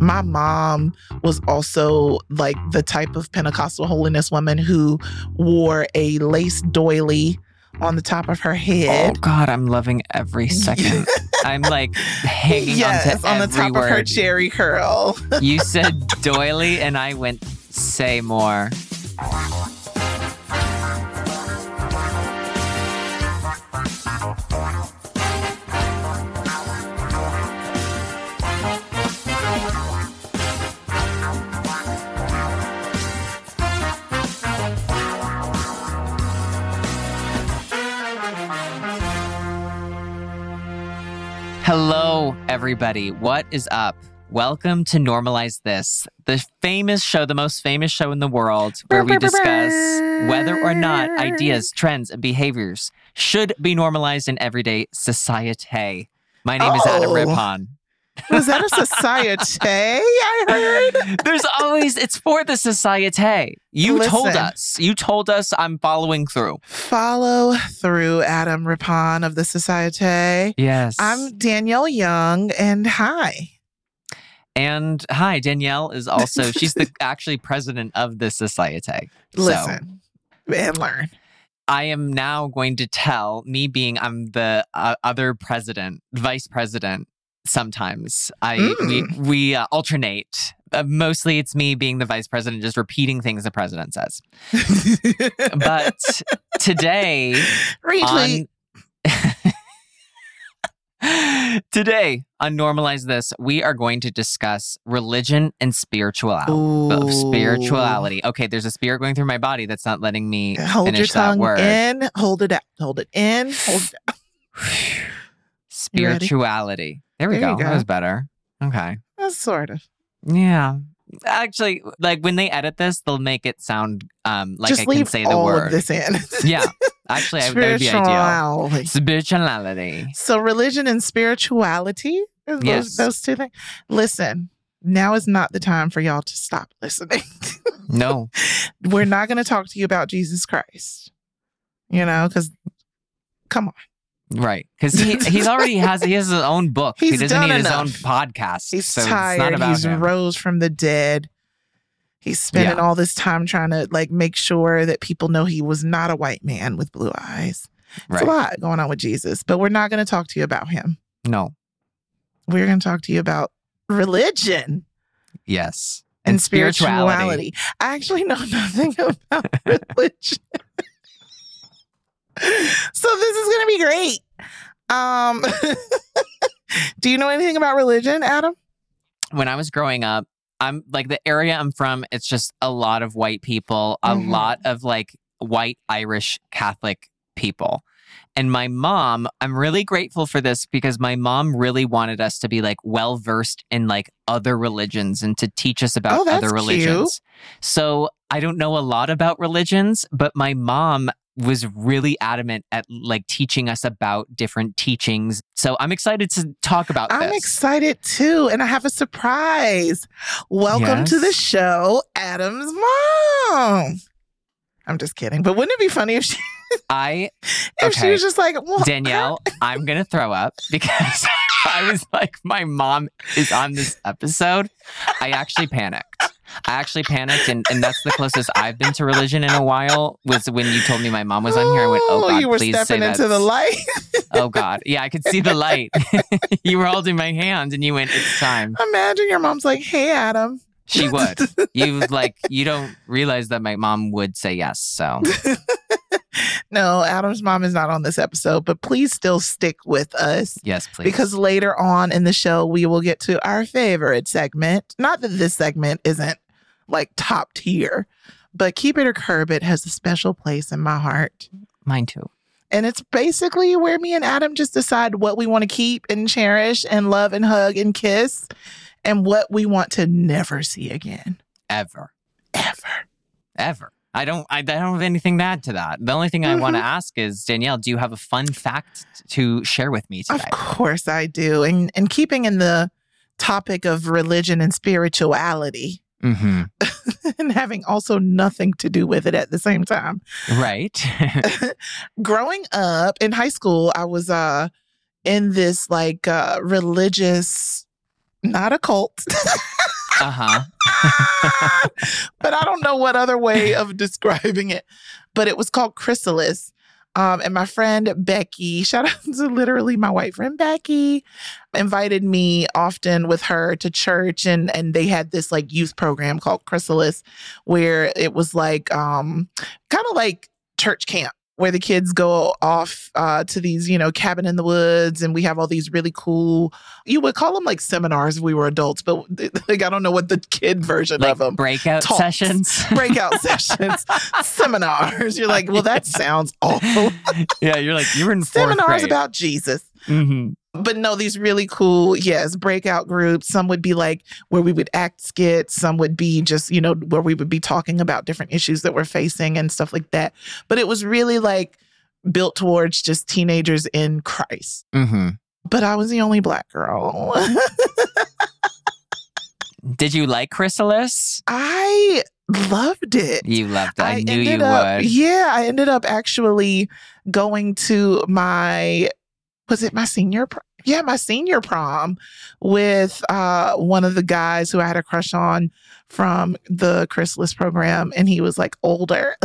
my mom was also like the type of Pentecostal holiness woman who wore a lace doily on the top of her oh, head. Oh. God, I'm loving every second. I'm like hanging yes, on the top word. of her cherry curl. You said doily, and I went say more. Everybody. What is up? Welcome to Normalize This, the famous show, the most famous show in the world, where we discuss whether or not ideas, trends, and behaviors should be normalized in everyday society. My name is Adam Oh. Rippon. Was that a society? I heard. There's always, it's for the society. You told us. You told us I'm following through. Follow through Adam Rippon of the Society. Yes. I'm Danielle Young, and hi. and hi, Danielle is also, she's the actually president of the society. So- Listen and learn. I am now going to tell me being I'm the uh, other president, vice president. Sometimes I we we uh, alternate. Uh, mostly it's me being the vice president, just repeating things the president says. But today Retweet. on today on normalize this, we are going to discuss religion and spirituality. Oh, Ooh. spirituality. Okay, there's a spirit going through my body that's not letting me Hold your finish that tongue word. in, hold it out, hold it in, hold it out. Spirituality. There we There you go. That was better. Okay. Uh, Sort of. Yeah. Actually, like when they edit this, they'll make it sound um like Just I can say the all word. of this in. Yeah. Actually, I, that would be ideal. Spirituality. Spirituality. So religion and spirituality, those, Yes. those two things. Listen, now is not the time for y'all to stop listening. No. We're not going to talk to you about Jesus Christ. You know, because come on, Right. Because he he's already has he has his own book. he doesn't need his own podcast. he's so it's not tired. about He's him. rose from the dead. He's spending Yeah. all this time trying to like make sure that people know he was not a white man with blue eyes. It's right. a lot going on with Jesus, but we're not going to talk to you about him. No. We're going to talk to you about religion Yes. and, spirituality. I actually know nothing about religion. So this is going to be great. Um Do you know anything about religion, Adam? when I was growing up, I'm like the area I'm from, it's just a lot of white people, a Mhm. lot of like white Irish Catholic people. And my mom, I'm really grateful for this because my mom really wanted us to be like well versed in like other religions and to teach us about Oh, other religions. So I don't know a lot about religions, but my mom was really adamant at like teaching us about different teachings. So I'm excited to talk about I'm this. excited too, and I have a surprise. Welcome to the show, Adam's mom. I'm just kidding, but wouldn't it be funny if she I if she was just like well, Danielle, I'm gonna throw up because I was like, my mom is on this episode. I actually panicked. I actually panicked, and, and that's the closest I've been to religion in a while. Was when you told me my mom was on here. I went, "Oh God, you were please say stepping into the light. Oh God, yeah, I could see the light. you were holding my hand, and you went, "It's time." Imagine your mom's like, "Hey, Adam." She would. You like, you don't realize that my mom would say yes. So no, Adam's mom is not on this episode, but please still stick with us yes, please. because later on in the show we will get to our favorite segment. Not that this segment isn't like top tier, but Keep It or Curb It has a special place in my heart. mine too. And it's basically where me and Adam just decide what we want to keep and cherish and love and hug and kiss and what we want to never see again. Ever. Ever. ever. I don't. I, I don't have anything to add to that. The only thing I want to mm-hmm. ask is Danielle, do you have a fun fact to share with me today? Of course I do. And and keeping in the topic of religion and spirituality Mm-hmm. and having also nothing to do with it at the same time. Right. Growing up in high school, I was uh in this like uh religious not a cult. Uh huh. but I don't know what other way of describing it. But it was called Chrysalis. Um, and my friend Becky, shout out to literally my white friend Becky, invited me often with her to church, and and they had this like youth program called Chrysalis, where it was like um, kind of like church camp where the kids go off uh, to these, you know, cabin in the woods, and we have all these really cool. You would call them like seminars if we were adults, but like I don't know what the kid version Like of them. breakout Talks. sessions. Breakout sessions, seminars. You're like, well, that sounds awful. yeah, you're like you're in seminars about Jesus. Mhm. But no, these really cool, yes, breakout groups. Some would be like where we would act skits. Some would be just, you know, where we would be talking about different issues that we're facing and stuff like that. But it was really like built towards just teenagers in Christ. Mhm. But I was the only black girl. Did you like Chrysalis? I loved it. You loved it. I, knew you ended up, would. Yeah, I ended up actually going to my was it my senior pr- yeah, my senior prom with uh one of the guys who I had a crush on from the Chrysalis program and he was like older.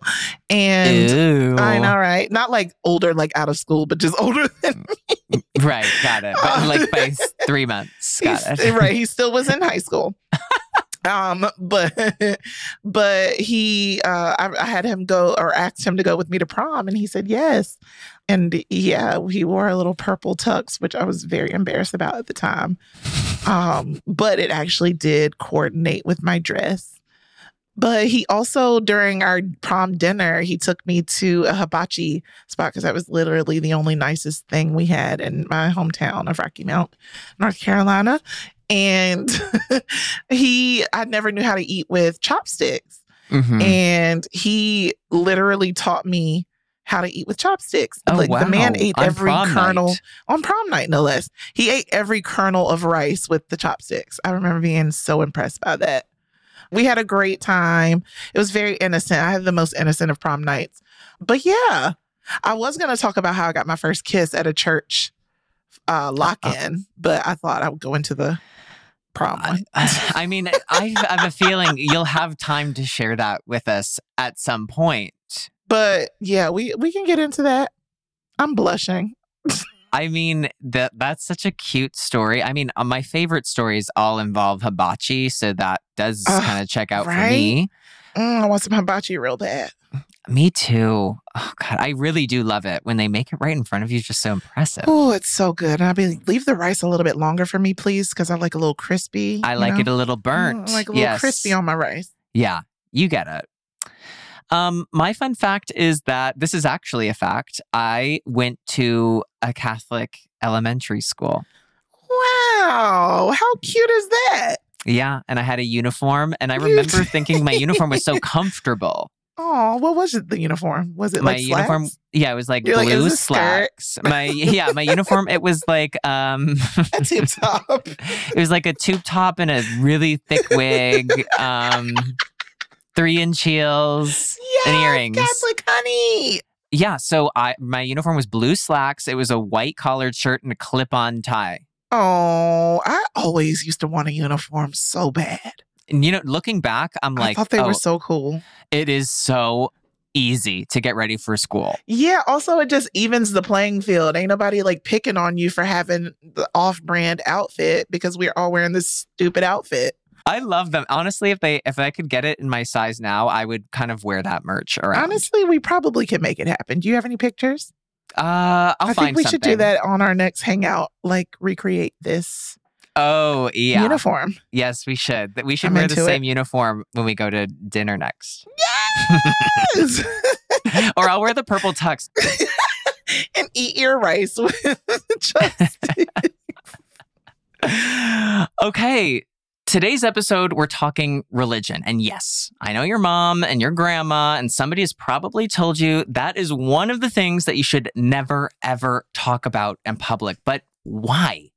and Ew. I know, right? Not like older, like out of school, but just older than me. Right, got it. But like by three months. Got He's- it. right. He still was in high school. Um, but but he uh I, I had him go or asked him to go with me to prom and he said yes. And yeah, he wore a little purple tux, which I was very embarrassed about at the time. Um, but it actually did coordinate with my dress. But he also, during our prom dinner, he took me to a hibachi spot because that was literally the only nicest thing we had in my hometown of Rocky Mount, North Carolina. And he, I never knew how to eat with chopsticks. Mhm. And he literally taught me how to eat with chopsticks. Oh, like the man ate On every kernel night. on prom night, no less. He ate every kernel of rice with the chopsticks. I remember being so impressed by that. We had a great time. It was very innocent. I had the most innocent of prom nights. But yeah, I was going to talk about how I got my first kiss at a church uh, lock in, but I thought I would go into the one. I, I mean, I have a feeling you'll have time to share that with us at some point. But yeah, we, we can get into that. I'm blushing. I mean, that that's such a cute story. I mean, uh, my favorite stories all involve hibachi, so that does kind of check out right? for me. Mm, I want some hibachi real bad. Me too. Oh god, I really do love it when they make it right in front of you. It's just so impressive. Oh, it's so good. And I'd be leave the rice a little bit longer for me, please, because I like a little crispy. I like know? it a little burnt. Mm, like a little yes. crispy on my rice. Yeah, you get it. Um, my fun fact is that this is actually a fact. I went to a Catholic elementary school. Wow, how cute is that? Yeah, and I had a uniform, and I remember thinking my uniform was so comfortable. Oh, what was it? The uniform was it my like uniform, yeah, it was like You're blue skirt? slacks. My yeah, my uniform, it was like um, A tube top. it was like a tube top and a really thick wig, um, three inch heels. yes, earrings. Catholic honey. Yeah, so I my uniform was blue slacks. It was a white collared shirt and a clip on tie. Oh, I always used to want a uniform so bad. You know, looking back, I'm like, I thought they oh, were so cool. it is so easy to get ready for school. Yeah, also it just evens the playing field. Ain't nobody like picking on you for having the off-brand outfit because we're all wearing this stupid outfit. I love them. Honestly, if they if I could get it in my size now, I would kind of wear that merch around. Honestly, we probably can make it happen. Do you have any pictures? uh, I'll I think we should do that on our next hangout. Like recreate this Oh yeah, uniform. yes, we should. We should I'm wear the into it. same uniform when we go to dinner next, Yes! or I'll wear the purple tux. and eat your rice with chopsticks. okay. Today's episode, we're talking religion. And yes, I know your mom and your grandma, and somebody has probably told you that is one of the things that you should never, ever talk about in public. But why?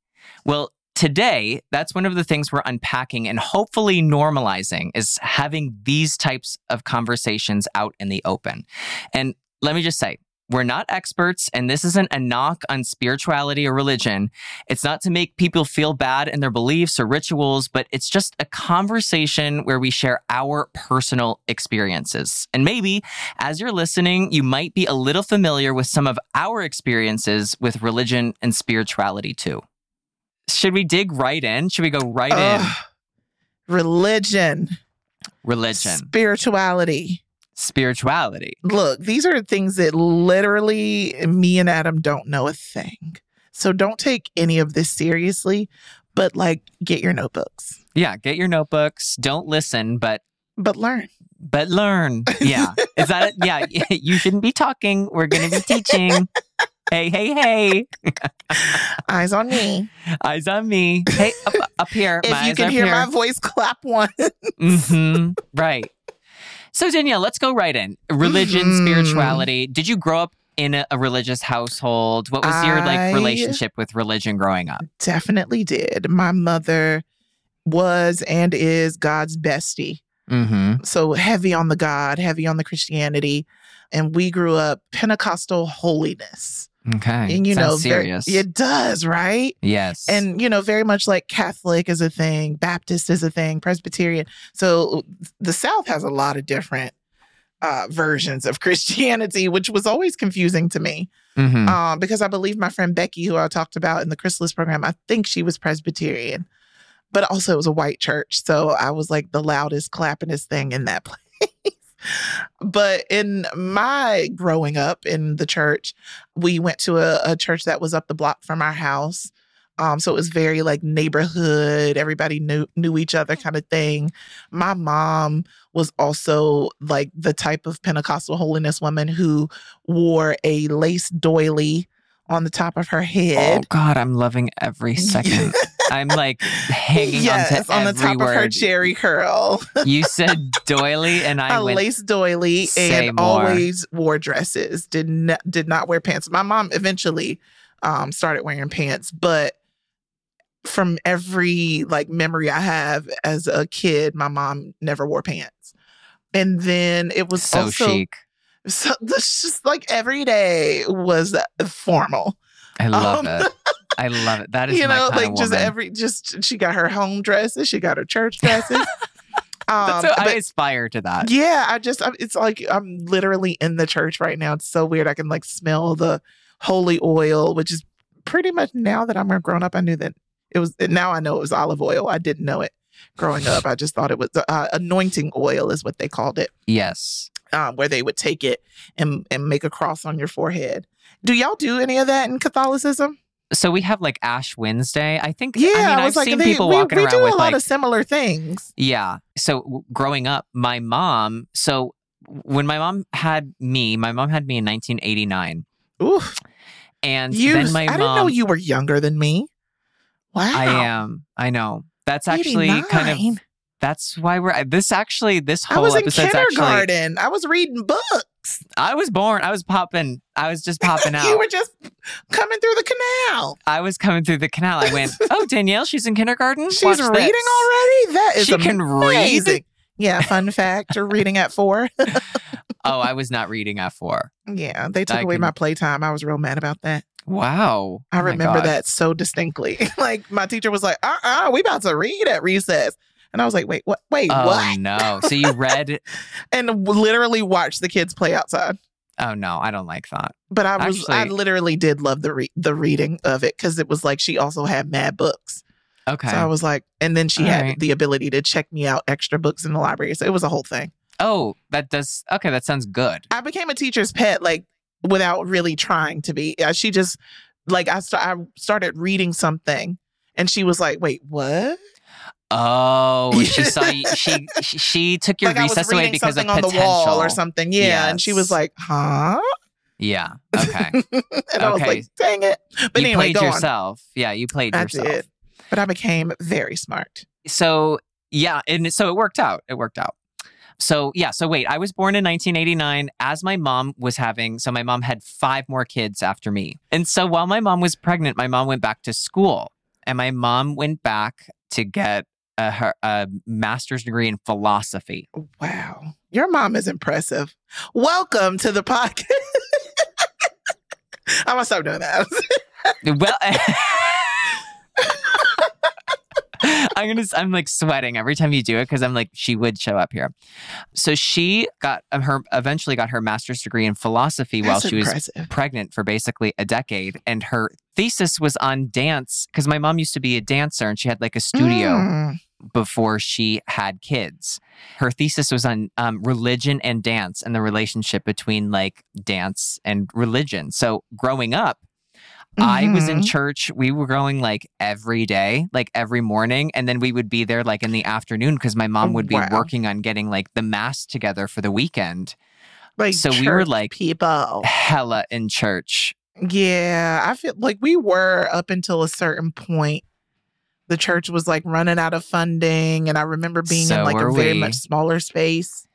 Well, today, that's one of the things we're unpacking and hopefully normalizing is having these types of conversations out in the open. And let me just say, We're not experts, and this isn't a knock on spirituality or religion. It's not to make people feel bad in their beliefs or rituals, but it's just a conversation where we share our personal experiences. And maybe as you're listening, you might be a little familiar with some of our experiences with religion and spirituality too. Should we dig right in? Should we go right in? Religion, Religion, spirituality. spirituality. Look, these are things that literally me and Adam don't know a thing. So don't take any of this seriously, but like get your notebooks, Yeah, get your notebooks. Don't listen, but but learn. but learn. Yeah. Is that it? Yeah. You shouldn't be talking. We're going to be teaching. Hey, hey, hey. Eyes on me. Eyes on me. Hey, up, up here. If you can hear here. my voice, clap one. hmm Right. So, Danielle, let's go right in. Religion, Mhm. spirituality. Did you grow up in a, a religious household? What was your like relationship with religion growing up? Definitely did. My mother was and is God's bestie. Mm-hmm. So heavy on the God, heavy on the Christianity. And we grew up Pentecostal holiness. Okay. And you know, Sounds very- serious. it does, right? yes. And you know, very much like Catholic is a thing, Baptist is a thing, Presbyterian. So the South has a lot of different uh, versions of Christianity, which was always confusing to me. Mhm. um, because I believe my friend Becky, who I talked about in the Chrysalis program, I think she was Presbyterian, but also it was a white church. So I was like the loudest, clappingest thing in that place. But in my growing up in the church, we went to a, a church that was up the block from our house. Um, so it was very like neighborhood, everybody knew knew each other kind of thing. My mom was also like the type of Pentecostal holiness woman who wore a lace doily on the top of her head. Oh. God, I'm loving every second. I'm like hanging yes, on on the top of her cherry curl. You said doily, and I a went. lace doily and more. always wore dresses. Did not did not wear pants. My mom eventually um started wearing pants, but from every like memory I have as a kid, my mom never wore pants. And then it was so also chic. so this just like every day was formal. I love um, it. I love it. That is you know, like just every just she got her home dresses, she got her church dresses. um, so, I aspire to that. yeah, I just I'm, it's like I'm literally in the church right now. It's so weird. I can like smell the holy oil, which is pretty much now that I'm a grown up. I knew that it was. Now I know it was olive oil. I didn't know it growing up. I just thought it was uh, anointing oil, is what they called it, Yes. um, where they would take it and and make a cross on your forehead. Do y'all do any of that in Catholicism? So we have like Ash Wednesday. I think. Yeah, I mean, I I've was like, seen they, people we, walking we around do with a lot like of similar things. Yeah. So w- growing up, my mom, so when my mom had me, my mom had me in 1989. Oof, And you! then my I mom, didn't know you were younger than me. Wow, I am. I know. That's actually kind of, that's why we're, this actually, this whole I was in episode's actually, kindergarten. I was reading books. I was born, I was popping, I was just popping out. you were just coming through the canal. I was coming through the canal. I went, oh, Danielle, she's in kindergarten? She's Watch reading this." already. That is She can amazing. read? Yeah, fun fact. You're reading at four. Oh, I was not reading at four. yeah, they took I away can- my playtime. I was real mad about that. Wow. I Oh remember that so distinctly. like my teacher was like, "Uh, uh we about to read at recess," and I was like, "Wait, what? Wait, Oh, what?" no. So you read, And literally watched the kids play outside. oh, no, I don't like that. But I was, I literally did love the re- the reading of it because it was like she also had mad books. Okay. So I was like, and then she All had right. the ability to check me out extra books in the library. So it was a whole thing. Oh, that does. Okay, that sounds good. I became a teacher's pet, like without really trying to be. She just like I, sta- I started reading something, and she was like, "Wait, what?" Oh, she saw you. She she, took your like recess away because of something on the potential. wall or something. Yeah, and she was like, "Huh?" Yeah. Okay. and I was Okay. like, "Dang it!" But you anyway, played go on. yourself. Yeah, you played I yourself. did, but I became very smart. So yeah, and so it worked out. It worked out. So yeah, so wait, I was born in 1989 as my mom was having so my mom had five more kids after me. And so while my mom was pregnant, my mom went back to school. And my mom went back to get a, her a master's degree in philosophy. Wow, your mom is impressive. Welcome to the podcast. I'm gonna stop doing that. well, I'm gonna. I'm like sweating every time you do it because I'm like she would show up here. So she got um, her eventually got her master's degree in philosophy while That's she was pregnant for basically a decade, and her thesis was on dance because my mom used to be a dancer and she had like a studio Mm. before she had kids. Her thesis was on um, religion and dance and the relationship between like dance and religion. So growing up, I was in Mhm. church. We were going like every day, like every morning. And then we would be there like in the afternoon because my mom would be Wow. working on getting like the mass together for the weekend. like so we were, like- people. Hella in church. Yeah, I feel like we were up until a certain point. The church was like running out of funding, and I remember being So in like a very we. much smaller space.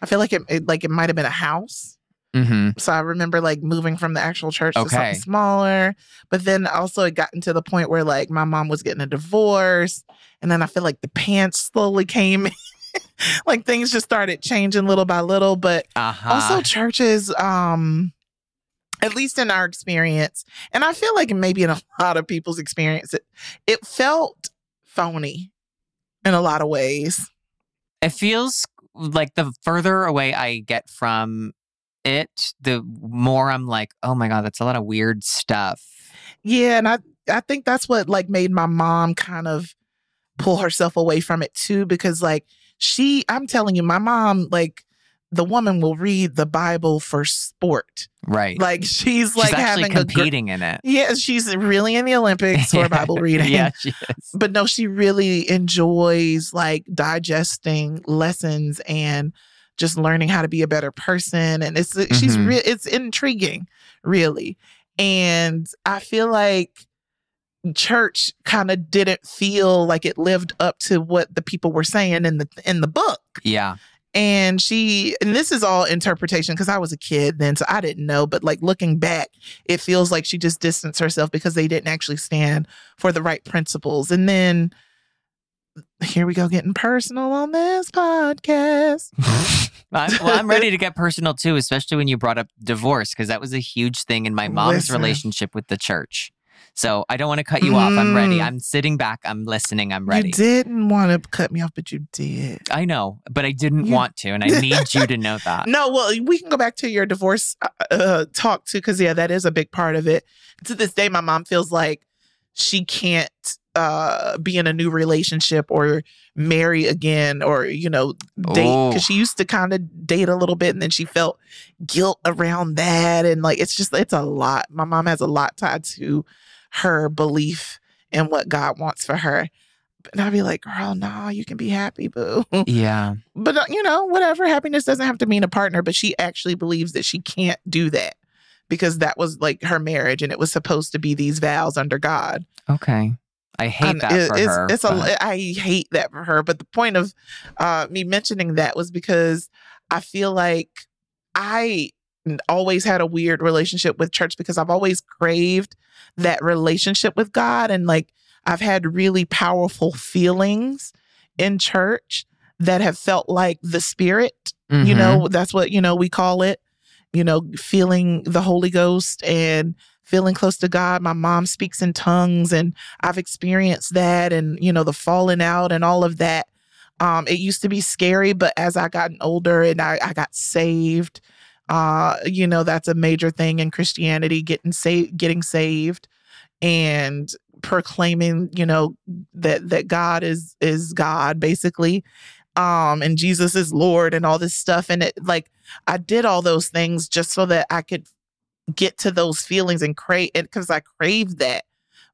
I feel like it, it like it might have been a house. Hmm So I remember like moving from the actual church to something smaller. But then also it gotten to the point where like my mom was getting a divorce. And then I feel like the pants slowly came like things just started changing little by little. But Uh-huh. also churches, um, at least in our experience, and I feel like maybe in a lot of people's experience, it, it felt phony in a lot of ways. it feels like the further away I get from it, the more I'm like, oh my God, that's a lot of weird stuff. Yeah, and I I think that's what like made my mom kind of pull herself away from it too because like she I'm telling you my mom like the woman will read the Bible for sport. Right. Like she's like having a gr- competing in it. Yeah, she's really in the Olympics for Bible reading. yeah, she is. But no, she really enjoys like digesting lessons and just learning how to be a better person and it's she's Mhm. real it's intriguing really. And I feel like church kind of didn't feel like it lived up to what the people were saying in the in the book Yeah. and she and this is all interpretation because i was a kid then so i didn't know but like looking back it feels like she just distanced herself because they didn't actually stand for the right principles and then here we go getting personal on this podcast I, well, I'm ready to get personal too, especially when you brought up divorce, because that was a huge thing in my mom's Listen. relationship with the church. So I don't want to cut you off. I'm ready. Mm. I'm sitting back. I'm listening. I'm ready. you didn't want to cut me off but you did I know, but I didn't You- want to, and I need you to know that. no well we can go back to your divorce uh, uh, talk too because yeah that is a big part of it to this day my mom feels like she can't uh be in a new relationship or marry again or you know date because she used to kind of date a little bit and then she felt guilt around that and like it's just it's a lot. My mom has a lot tied to her belief in what god wants for her. And i'd be like girl no you can be happy boo. Yeah. but uh, you know whatever. Happiness doesn't have to mean a partner but she actually believes that she can't do that because that was like her marriage and it was supposed to be these vows under god. Okay. I hate and that it- for it's, her. it's but- a, I hate that for her. But the point of uh, me mentioning that was because I feel like I always had a weird relationship with church because I've always craved that relationship with God. And like I've had really powerful feelings in church that have felt like the spirit you Mhm. know that's what you know we call it you know feeling the holy ghost and feeling close to god. My mom speaks in tongues and i've experienced that and you know the falling out and all of that. Um it used to be scary but as i gotten older and i, I got saved uh you know that's a major thing in christianity getting saved getting saved and proclaiming you know that that god is is god basically. Um and jesus is lord and all this stuff and it like i did all those things just so that i could get to those feelings and crave it because i craved that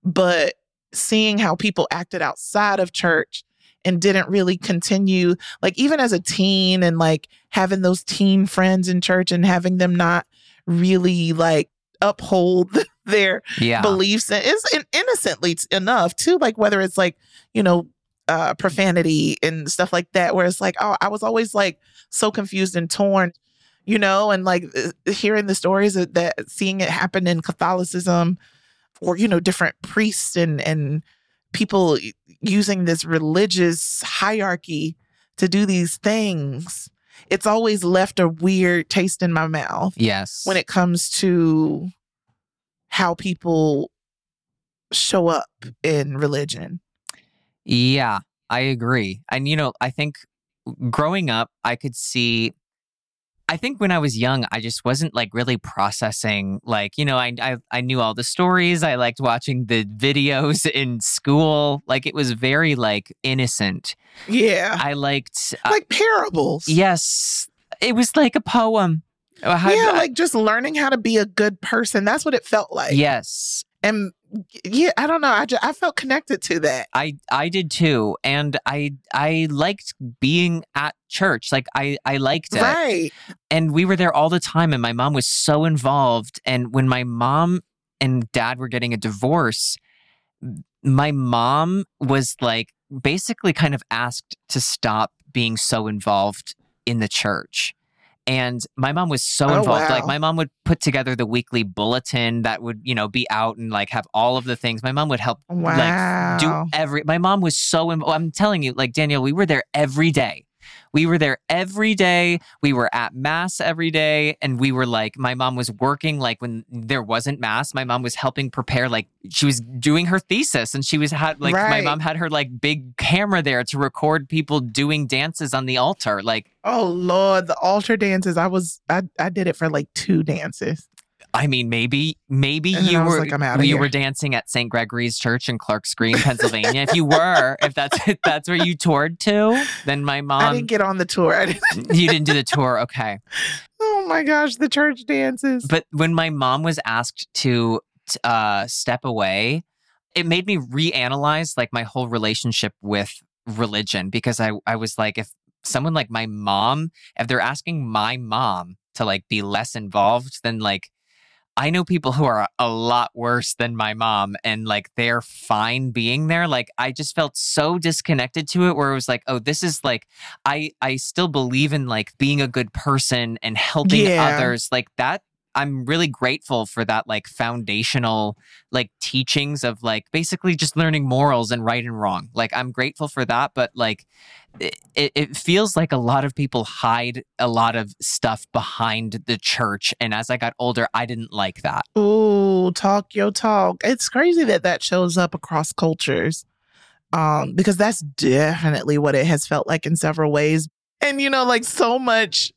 but seeing how people acted outside of church and didn't really continue like even as a teen and like having those teen friends in church and having them not really like uphold their yeah. beliefs and in- innocently enough too like whether it's like you know uh profanity and stuff like that where it's like oh i was always like so confused and torn you know and like uh, hearing the stories that, that seeing it happen in catholicism or you know different priests and and people using this religious hierarchy to do these things it's always left a weird taste in my mouth yes. when it comes to how people show up in religion. Yeah, I agree. And, you know, I think growing up, I could see. I think when I was young, I just wasn't like really processing. Like, you know, I, I I knew all the stories. I liked watching the videos in school. Like, it was very like innocent. Yeah. I liked uh, like parables. yes, it was like a poem. Uh, how- yeah, like just learning how to be a good person. That's what it felt like. yes, And yeah, I don't know. I just, I felt connected to that. I I did too, and I I liked being at church. Like I I liked it. Right. and we were there all the time and my mom was so involved and when my mom and dad were getting a divorce my mom was like basically kind of asked to stop being so involved in the church and my mom was so Oh, involved like my mom would put together the weekly bulletin that would you know be out and like have all of the things. My mom would help Wow. like do every my mom was so Im- i'm telling you like danielle we were there every day we were there every day we were at mass every day and we were like my mom was working like when there wasn't mass my mom was helping prepare like she was doing her thesis and she was had like my mom had her like big camera there to record people doing dances on the altar like oh Lord, the altar dances. I was I I did it for like two dances. I mean, maybe, maybe you were like, you here. were dancing at St. Gregory's Church in Clark's Green, Pennsylvania. if you were, if that's if that's where you toured to, then my mom. I didn't get on the tour. I didn't, you didn't do the tour, okay. oh my gosh, the church dances. But when my mom was asked to uh, step away, it made me reanalyze like my whole relationship with religion because I I was like, if someone like my mom, if they're asking my mom to like be less involved, then like I know people who are a lot worse than my mom and like they're fine being there. Like I just felt so disconnected to it where it was like, oh, this is like I I still believe in like being a good person and helping Yeah. others. Like that I'm really grateful for that like foundational like teachings of like basically just learning morals and right and wrong. Like I'm grateful for that, but like it, it, feels like a lot of people hide a lot of stuff behind the church. And as I got older, I didn't like that. Ooh, talk your talk. It's crazy that that shows up across cultures, um, because that's definitely what it has felt like in several ways. And you know, like so much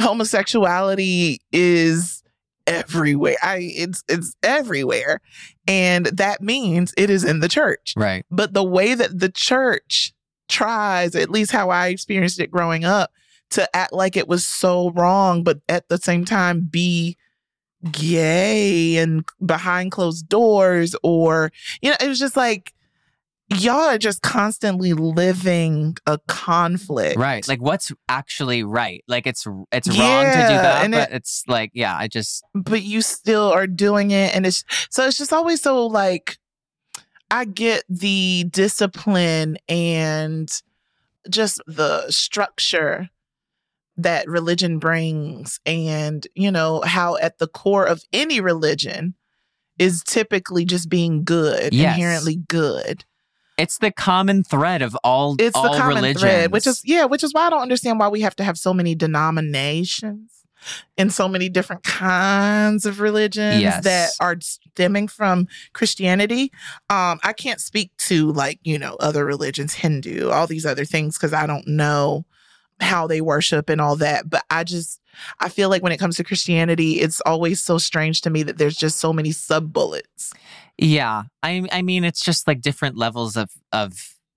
homosexuality is everywhere. I it's it's everywhere, and that means it is in the church. Right. But the way that the church tries, at least how I experienced it growing up, to act like it was so wrong, but at the same time be gay and behind closed doors, or, you know, it was just like, y'all are just constantly living a conflict. Right. Like what's actually right? Like it's it's wrong to do that, but it- it's like yeah, I just but you still are doing it and it's so it's just always so like i get the discipline and just the structure that religion brings and you know how at the core of any religion is typically just being good Yes. inherently good it's the common thread of all it's all the common religions. thread which is yeah which is why i don't understand why we have to have so many denominations and so many different kinds of religions Yes. that are stemming from christianity um i can't speak to like you know other religions hindu all these other things because i don't know how they worship and all that but i just i feel like when it comes to christianity it's always so strange to me that there's just so many sub bullets Yeah. I I mean it's just like different levels of of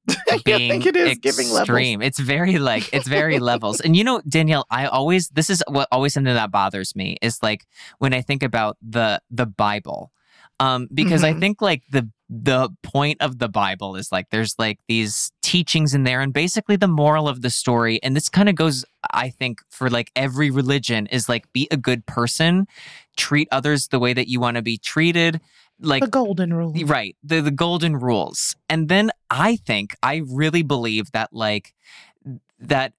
i being think it is giving levels extreme. It's very like it's very levels. And you know, Danielle, I always this is what always something that bothers me is like when I think about the the Bible. Um, because I Mhm. think like the the point of the Bible is like there's like these teachings in there and basically the moral of the story and this kind of goes I think for like every religion is like be a good person, treat others the way that you want to be treated. Like the golden rule Right. The the golden rules. And then I think I really believe that like that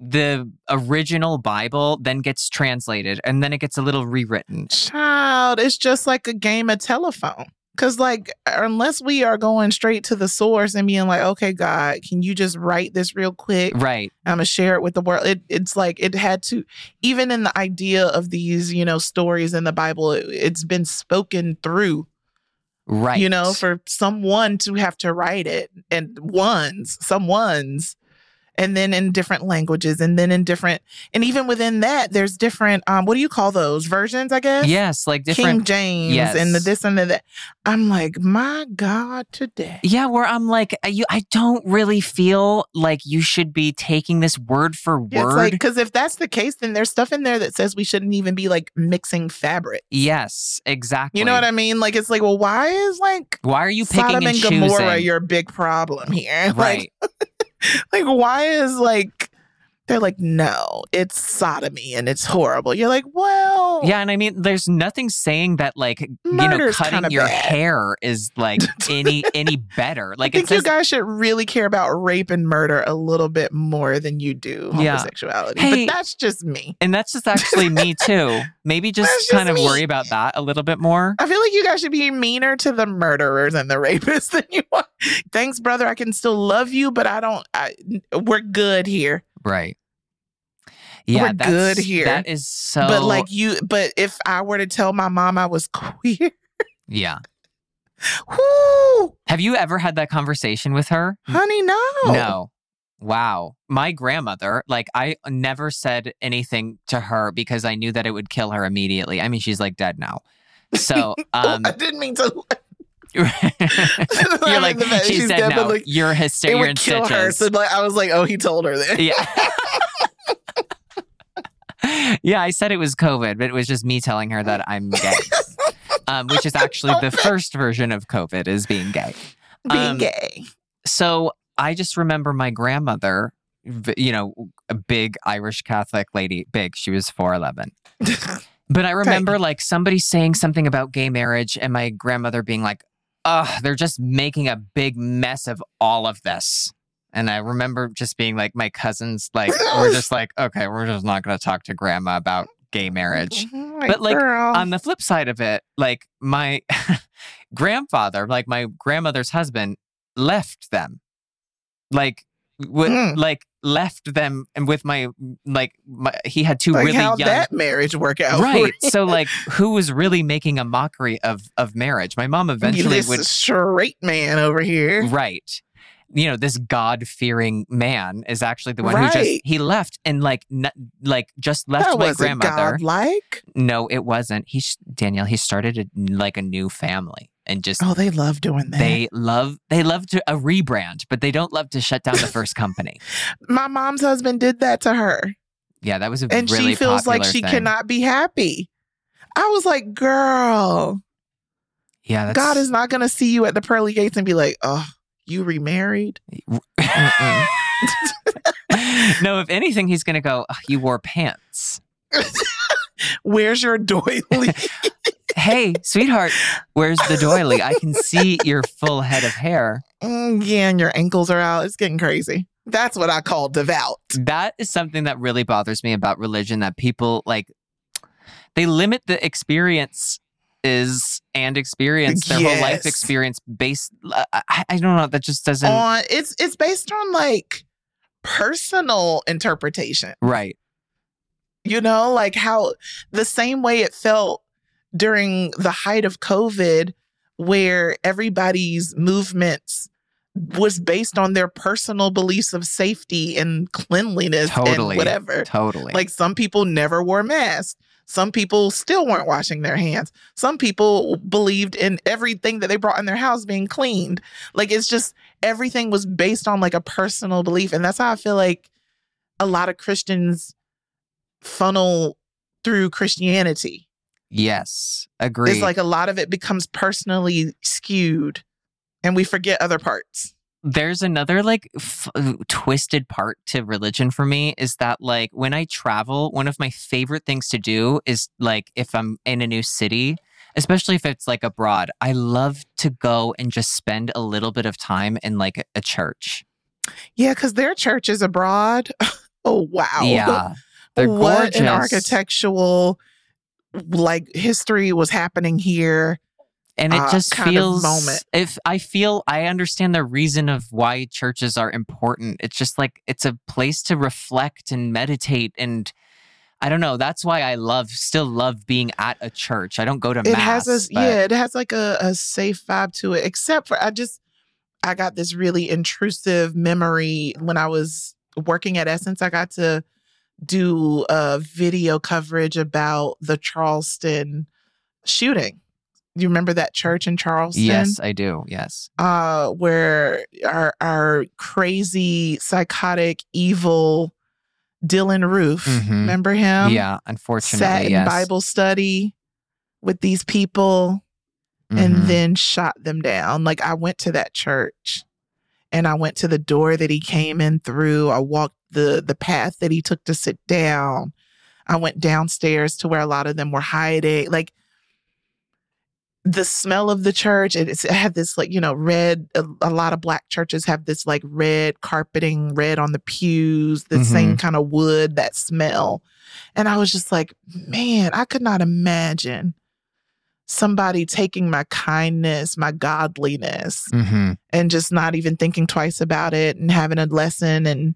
the original Bible then gets translated and then it gets a little rewritten. Child, it's just like a game of telephone. Cause like unless we are going straight to the source and being like, okay, God, can you just write this real quick? Right. I'm gonna share it with the world. It, it's like it had to, even in the idea of these, you know, stories in the Bible, it, it's been spoken through, Right. you know, for someone to have to write it and ones, some ones, and then in different languages, and then in different, and even within that, there's different. Um, what do you call those versions? I guess. yes, like King. James Yes. and the this and the that. I'm like, my God, today. Yeah, where I'm like, I- you, I don't really feel like you should be taking this word for Yeah, It's word. like because if that's the case, then there's stuff in there that says we shouldn't even be like mixing fabric. yes, exactly. You know what I mean? Like it's like, well, why is like Why are you picking Sodom and and choosing? Gomorrah your big problem here? right. Like, like why is like they're like, no, it's sodomy and it's horrible. You're like, well, Yeah, and I mean, there's nothing saying that like you know cutting your bad. hair is like any any better. Like I it think you guys should really care about rape and murder a little bit more than you do Yeah. homosexuality. Hey. but that's just me. and that's just actually me too. Maybe just just kind of me. worry about that a little bit more. I feel like you guys should be meaner to the murderers and the rapists than you are. Thanks, brother. I can still love you, but I don't. I, we're good here. Right. Yeah, We're that's, good here. That is so. But like you, but if I were to tell my mom I was queer, yeah. whoo, Have you ever had that conversation with her? honey, no, No. Wow. My grandmother, like, I never said anything to her because I knew that it would kill her immediately. I mean, she's like dead now. So, Oh, um, I didn't mean to. you're like, the she's, she's dead, but, like, you're It hysteria would kill her. So like, I was like, oh, he told her that. Yeah. yeah, I said it was COVID, but it was just me telling her that I'm gay, um, which is actually the first version of COVID is being gay. Being Um, gay. So I just remember my grandmother, you know, a big Irish Catholic lady, big, she was 4'11. But I remember like somebody saying something about gay marriage and my grandmother being like, ugh, they're just making a big mess of all of this. And I remember just being like, my cousins, like, we're just like, okay, we're just not going to talk to grandma about gay marriage. Oh but, like, girl. On the flip side of it, like, my grandfather, like, my grandmother's husband left them. Like, w- Mm. like, left them and with my, like, my, he had two like really how'd young that marriage work out? right so like who was really making a mockery of of marriage my mom eventually this would straight man over here. right you know this god-fearing man is actually the one who just he left and like n- like just left that my grandmother godlike. no it wasn't he danielle he started a, like a new family and just Oh, they love doing that. they love they love to a rebrand but they don't love to shut down the first company My mom's husband did that to her, yeah that was a and really she feels like she thing. cannot be happy. I was like, girl, yeah that's, God is not going to see you at the pearly gates and be like, oh, you remarried? No, if anything, he's going to go, "Ugh, You wore pants. Where's your doily? Hey, sweetheart, where's the doily? I can see your full head of hair. Mm, yeah, and your ankles are out. It's getting crazy. That's what I call devout. That is something that really bothers me about religion that people like, they limit the experience is and experience their whole life experience based uh, I, I don't know that just doesn't On it's it's based on like personal interpretation. right You know, like how the same way it felt during the height of COVID, where everybody's movements was based on their personal beliefs of safety and cleanliness Totally. and whatever. totally Like some people never wore masks. Some people still weren't washing their hands. Some people believed in everything that they brought in their house being cleaned. Like it's just everything was based on like a personal belief. And that's how I feel like a lot of Christians funnel through Christianity. yes agree. It's like a lot of it becomes personally skewed and we forget other parts. There's another like f- uh, twisted part to religion for me is that like when I travel, one of my favorite things to do is like if I'm in a new city, especially if it's like abroad, I love to go and just spend a little bit of time in like a church. Yeah, because their church is abroad. oh wow. Yeah. They're what gorgeous. an architectural like history was happening here and it uh, just feels moment. if i feel i understand the reason of why churches are important. It's just like it's a place to reflect and meditate and i don't know that's why i love still love being at a church. I don't go to it mass has a but- yeah it has like a, a safe vibe to it except for i just i got this really intrusive memory when i was working at essence. I got to do a video coverage about the charleston shooting you remember that church in charleston yes i do yes uh where our our crazy psychotic evil dylann roof Mhm. remember him yeah unfortunately sat in yes bible study with these people and Mhm. then shot them down. Like I went to that church and I went to the door that he came in through. I walked the the path that he took to sit down. I went downstairs to where a lot of them were hiding. Like the smell of the church, it, it's- it had this like, you know, red, a, a lot of black churches have this like red carpeting, red on the pews, the same kind of wood, that smell. And I was just like, man, I could not imagine somebody taking my kindness, my godliness, Mhm. and just not even thinking twice about it and having a lesson and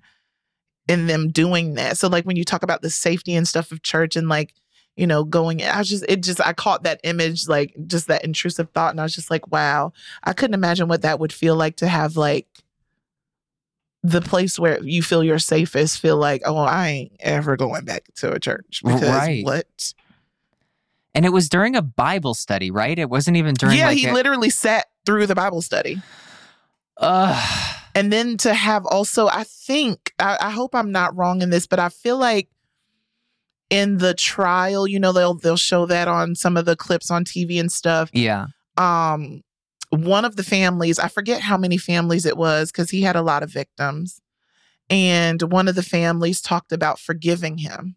in them doing that. So like when you talk about the safety and stuff of church and like, you know, going I was just it just I caught that image, like just that intrusive thought, and I was just like, wow, I couldn't imagine what that would feel like to have like the place where you feel you're safest feel like, oh, I ain't ever going back to a church because Right. what? and it was during a bible study right it wasn't even during yeah, like he a- literally sat through the Bible study. Ugh. And then to have also, I think, I, I hope I'm not wrong in this, but I feel like in the trial, you know, they'll they'll show that on some of the clips on TV and stuff. yeah Um, one of the families, I forget how many families it was, because he had a lot of victims. And one of the families talked about forgiving him.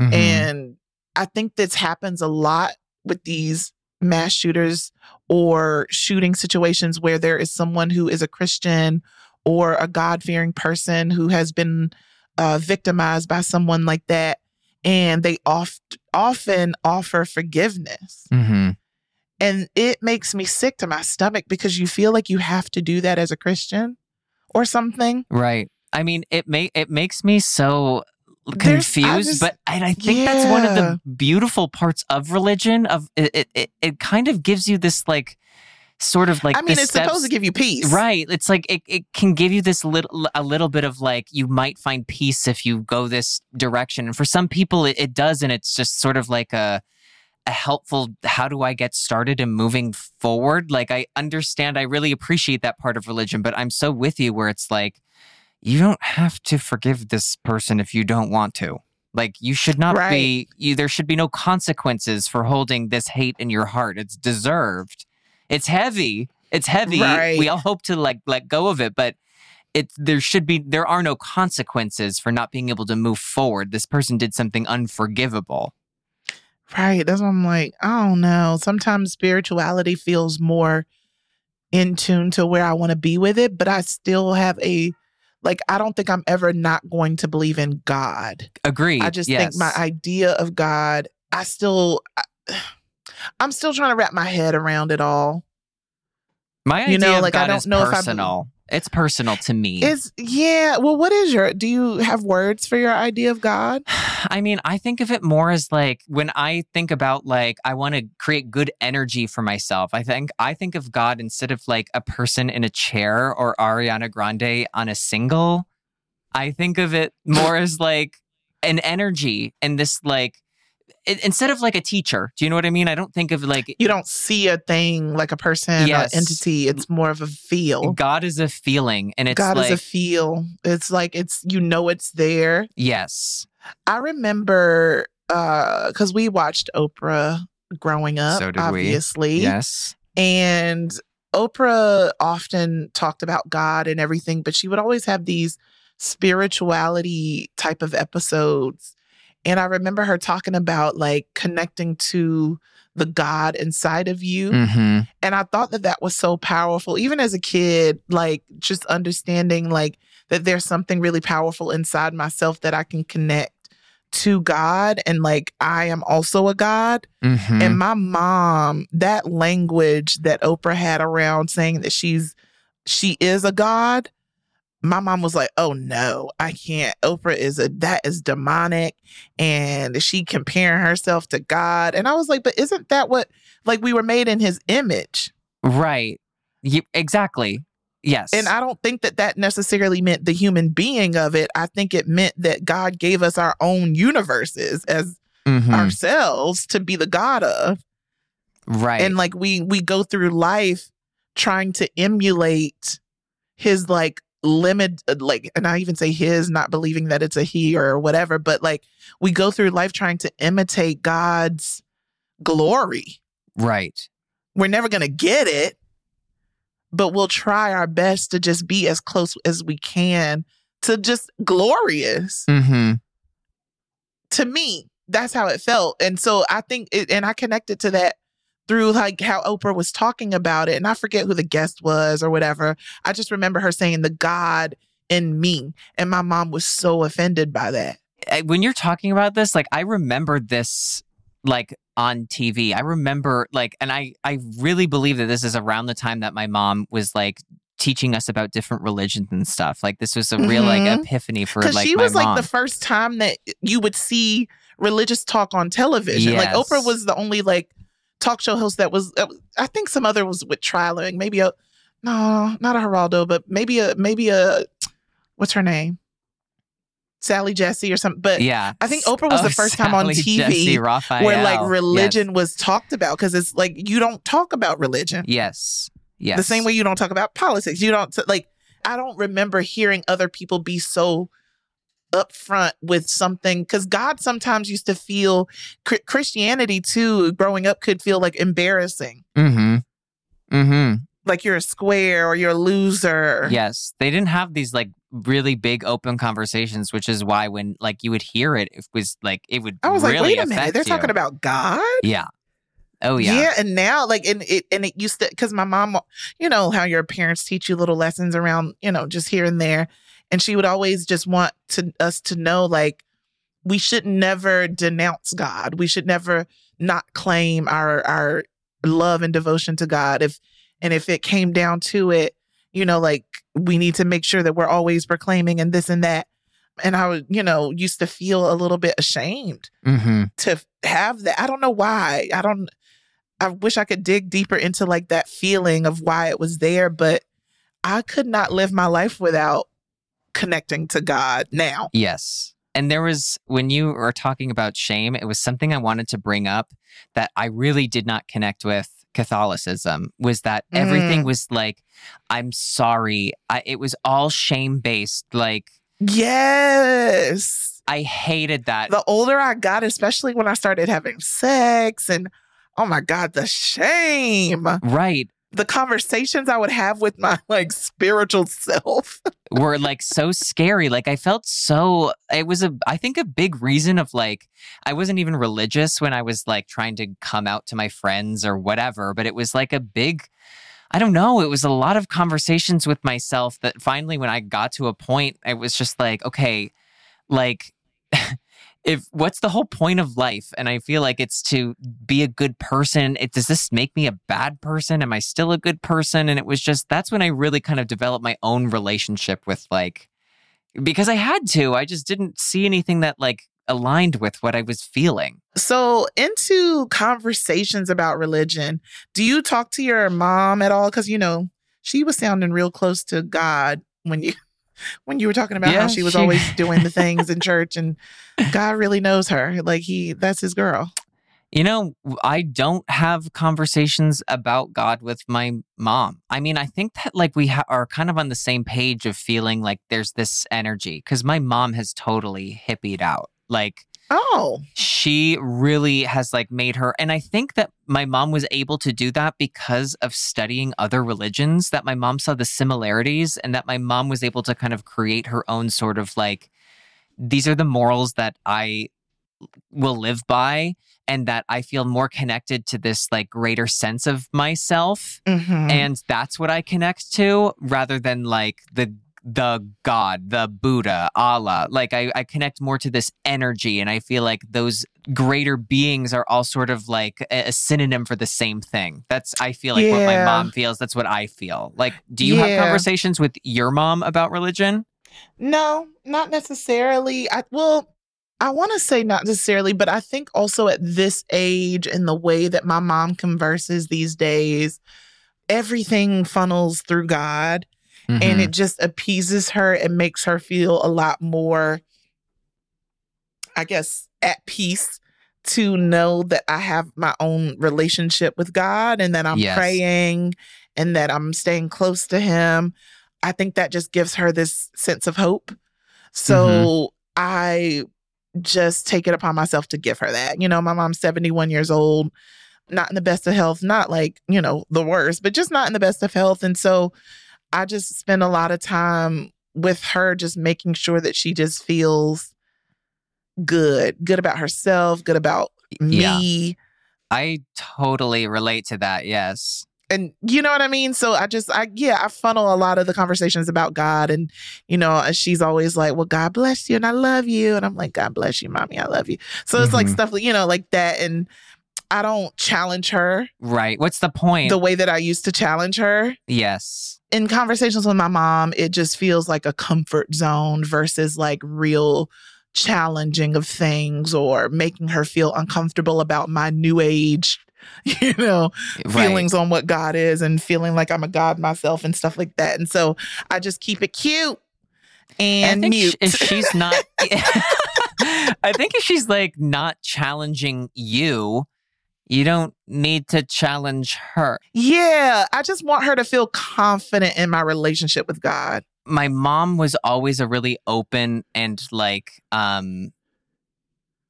Mhm. And I think this happens a lot with these mass shooters or shooting situations where there is someone who is a Christian or a God fearing person who has been uh, victimized by someone like that. And they oft, often offer forgiveness. Mhm. And it makes me sick to my stomach because you feel like you have to do that as a Christian or something. Right. I mean, it may it makes me so There's- I confused, just- but and I think that's one of the beautiful parts of religion. Of it, it, it kind of gives you this like sort of like I mean, it's supposed to give you peace. Right. It's like it, it can give you this little a little bit of like you might find peace if you go this direction. And for some people it, it does and it's just sort of like a a helpful how do I get started and moving forward? Like I understand I really appreciate that part of religion, but I'm so with you where it's like you don't have to forgive this person if you don't want to. Like you should not Right. be you there should be no consequences for holding this hate in your heart. It's deserved. It's heavy. It's heavy. Right. We all hope to like let go of it, but it there should be there are no consequences for not being able to move forward. This person did something unforgivable. Right. That's what I'm like, I don't know. Sometimes spirituality feels more in tune to where I want to be with it, but I still have a like I don't think I'm ever not going to believe in God. Agree. I just yes. think my idea of God, I still I, I'm still trying to wrap my head around it all. my idea you know, of like, I God don't is know if I personal. it's personal to me. Is yeah, well what is your do you have words for your idea of God? I mean, I think of it more as like when I think about like I want to create good energy for myself. I think I think of God instead of like a person in a chair or Ariana Grande on a single. I think of it more as like an energy and this like it, instead of like a teacher. Do you know what I mean? I don't think of like You don't see a thing like a person Yes. entity. It's more of a feel. God is a feeling and it's God like is a feel. It's like it's you know it's there. yes. I remember uh cuz we watched Oprah growing up So did we. Yes. And Oprah often talked about God and everything, but she would always have these spirituality type of episodes. And I remember her talking about like connecting to the God inside of you. Mhm. And I thought that that was so powerful, even as a kid, like just understanding like that there's something really powerful inside myself that I can connect to God and like I am also a God. Mhm. And my mom, that language that Oprah had around saying that she's she is a god, my mom was like, "Oh no, I can't. Oprah is a that is demonic and she comparing herself to God." And I was like, "But isn't that what like we were made in his image?" right. You, exactly. Yes. And I don't think that that necessarily meant the human being of it. I think it meant that God gave us our own universes as Mhm. ourselves to be the god of. right. and like we we go through life trying to emulate his like limit uh, like and i even say his not believing that it's a he or whatever but like we go through life trying to imitate god's glory right. we're never going to get it but we'll try our best to just be as close as we can to just glorious mm-hmm. to me that's how it felt and so i think it, and i connected to that through like how oprah was talking about it and i forget who the guest was or whatever i just remember her saying the god in me and my mom was so offended by that When you're talking about this, like I remember this like on TV. I remember like and I I really believe that this is around the time that my mom was like teaching us about different religions and stuff. Like this was a real like Mhm. epiphany for like she was like the first time that you would see religious talk on television like oprah was the only like talk show host that was i think some other was with trialing maybe a no not a geraldo but maybe a maybe a what's her name sally jessy or something but yeah. I think Oprah was oh, the first time on TV Jessy Raphael. where like Yes. religion was talked about because it's like you don't talk about religion Yes. Yes. the same way you don't talk about politics. You don't like. I don't remember hearing other people be so upfront with something because God sometimes used to feel Christianity too. Growing up, could feel like embarrassing, Mm-hmm. Mm-hmm. like you're a square or you're a loser. Yes. They didn't have these like really big open conversations, which is why when like you would hear it, it was like it would I was really like, wait a minute, they're you. talking about God. Yeah. Oh yeah. yeah. and now like and it and it used to because my mom, you know how your parents teach you little lessons around, you know, just here and there, and she would always just want to us to know like we should never denounce God. We should never not claim our our love and devotion to God. If and if it came down to it, you know, like we need to make sure that we're always proclaiming and this and that. And I would, you know, used to feel a little bit ashamed Mm-hmm. to have that. I don't know why. I don't I wish I could dig deeper into like that feeling of why it was there, but I could not live my life without connecting to God now. Yes. And there was, when you were talking about shame, it was something I wanted to bring up that I really did not connect with Catholicism was that everything Mm. was like, I'm sorry. I, it was all shame based. Like, Yes. I hated that. The older I got, especially when I started having sex and oh my God, the shame. right. The conversations I would have with my like spiritual self. were like so scary. Like I felt so it was a I think a big reason of like I wasn't even religious when I was like trying to come out to my friends or whatever, but it was like a big I don't know, it was a lot of conversations with myself that finally when I got to a point it was just like okay, like if what's the whole point of life? And i feel like it's to be a good person. It does this make me a bad person? Am i still a good person? And it was just that's when i really kind of developed my own relationship with like because i had to. I just didn't see anything that like aligned with what i was feeling. So, into conversations about religion, do you talk to your mom at all? Because you know she was sounding real close to God when you when you were talking about Yeah, how she was she- always doing the things in church, and God really knows her. Like he, that's his girl. You know, I don't have conversations about God with my mom. I mean, I think that like we ha- are kind of on the same page of feeling like there's this energy because my mom has totally hippied out. Like, Oh, she really has like made her and i think that my mom was able to do that because of studying other religions that my mom saw the similarities and that my mom was able to kind of create her own sort of like these are the morals that i will live by and that i feel more connected to this like greater sense of myself Mhm. and that's what I connect to rather than like the the God, the Buddha, Allah. Like I, I connect more to this energy, and I feel like those greater beings are all sort of like a, a synonym for the same thing. That's I feel like what my mom feels. That's what I feel. Like, do you have conversations with your mom about religion? No, not necessarily. I well, I want to say not necessarily, but I think also at this age and the way that my mom converses these days, everything funnels through God and Mhm. it just appeases her and makes her feel a lot more I guess at peace to know that I have my own relationship with God and that I'm Yes. praying and that I'm staying close to him. I think that just gives her this sense of hope. So I just take it upon myself to give her that. You know, my mom's 71 years old, not in the best of health, not like, you know, the worst, but just not in the best of health. And so I just spend a lot of time with her, just making sure that she just feels good, good about herself, good about Yeah. me. I totally relate to that. Yes. and you know what I mean? So I just, I, yeah, I funnel a lot of the conversations about God. And, you know, she's always like, well, God bless you and I love you. And I'm like, God bless you, mommy. I love you. So it's like Mhm. stuff, you know, like that. And I don't challenge her Right. What's the point? the way that I used to challenge her. yes. In conversations with my mom, it just feels like a comfort zone versus like real challenging of things or making her feel uncomfortable about my new age, you know, Right. feelings on what God is and feeling like I'm a God myself and stuff like that. And so I just keep it cute and, I think mute. sh- if she's not, I think if she's like not challenging you, you don't need to challenge her. yeah, I just want her to feel confident in my relationship with God. My mom was always a really open and like, um,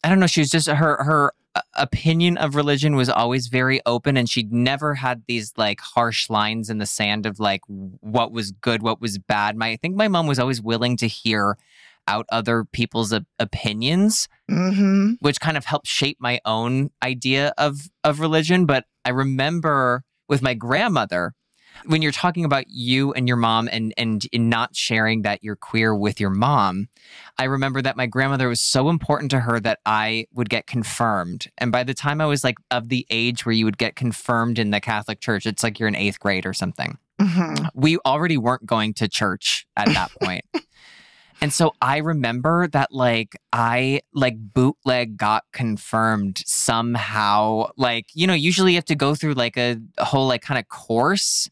I don't know. She was just her her uh, opinion of religion was always very open, and she'd never had these like harsh lines in the sand of like what was good, what was bad. My I think my mom was always willing to hear out other people's op- opinions. hmm which kind of helped shape my own idea of of religion. But I remember with my grandmother, when you're talking about you and your mom and and not sharing that you're queer with your mom, I remember that my grandmother was so important to her that I would get confirmed. And by the time I was like of the age where you would get confirmed in the Catholic Church, it's like you're in eighth grade or something hmm we already weren't going to church at that point. and so I remember that like I like bootleg got confirmed somehow. Like, you know, usually you have to go through like a, a whole like kind of course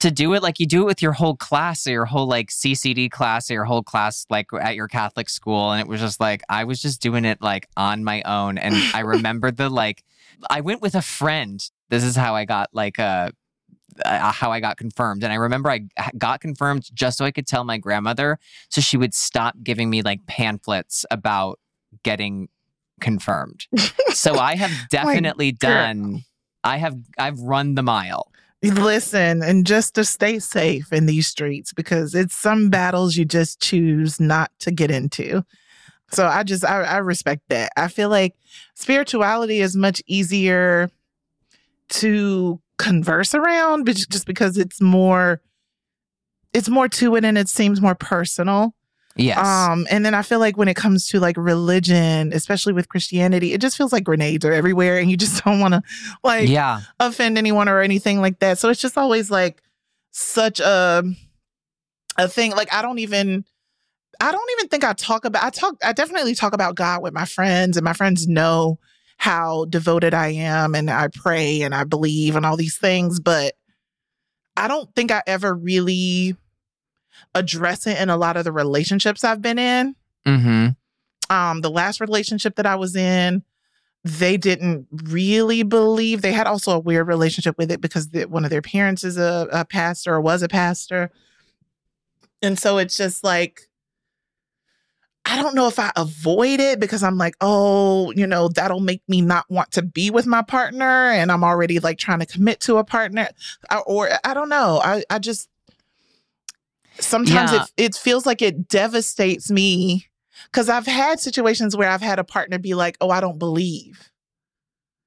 to do it. Like you do it with your whole class or your whole like CCD class or your whole class like at your Catholic school. And it was just like I was just doing it like on my own. And I remember the like I went with a friend. This is how I got like a uh, how I got confirmed. And I remember I got confirmed just so I could tell my grandmother so she would stop giving me like pamphlets about getting confirmed. so I have definitely done I have I've run the mile. Listen, and just to stay safe in these streets because it's some battles you just choose not to get into. So I just I, I respect that. I feel like spirituality is much easier to converse around, but just because it's more it's more to it and it seems more personal. Yes. Um, and then I feel like when it comes to like religion, especially with Christianity, it just feels like grenades are everywhere and you just don't want to like yeah. offend anyone or anything like that. So it's just always like such a a thing. Like I don't even I don't even think I talk about I talk I definitely talk about God with my friends and my friends know how devoted I am and I pray and I believe and all these things, but I don't think I ever really address it in a lot of the relationships I've been in Mm-hmm. um the last relationship that I was in they didn't really believe they had also a weird relationship with it because the, one of their parents is a, a pastor or was a pastor and so it's just like I don't know if I avoid it because I'm like, oh, you know, that'll make me not want to be with my partner. And I'm already like trying to commit to a partner. Or, or I don't know. I, I just sometimes Yeah. it, it feels like it devastates me because I've had situations where I've had a partner be like, oh, I don't believe.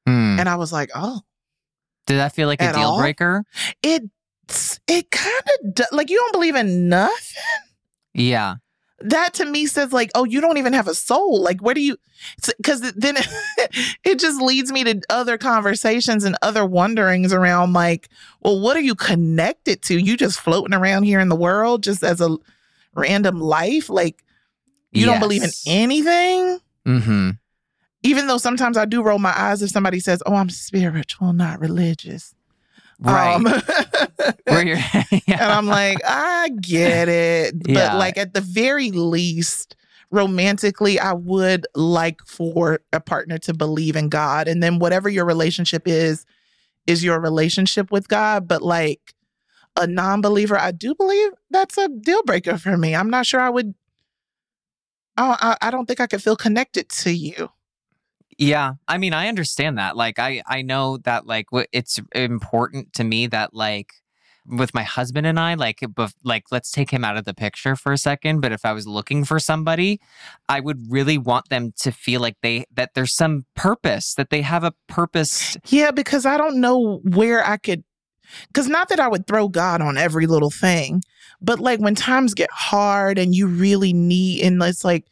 Mm. And I was like, oh, Did that feel like a deal all? breaker? it it kind of like you don't believe in nothing. Yeah. That to me says like, oh, you don't even have a soul. Like, where do you? Because then it just leads me to other conversations and other wonderings around like, well, what are you connected to? You just floating around here in the world just as a random life? Like, you don't believe in anything? Mm-hmm. Even though sometimes I do roll my eyes if somebody says, oh, I'm spiritual, not religious. Right. Um, Where you're and. I'm like, I get it. But Yeah. like at the very least, romantically, I would like for a partner to believe in God. And then whatever your relationship is, is your relationship with God. But like a non believer, I do believe that's a deal breaker for me. I'm not sure I would. I I don't think I could feel connected to you. Yeah, I mean, I understand that. Like, I I know that like it's important to me that like with my husband and I, like, bef- like let's take him out of the picture for a second. But if I was looking for somebody, I would really want them to feel like they that there's some purpose, that they have a purpose. Yeah, because I don't know where I could. Because not that I would throw God on every little thing, but like when times get hard and you really need, and it's like,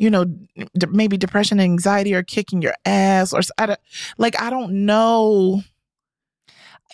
you know, d- maybe depression and anxiety are kicking your ass, or I don't, like I don't know.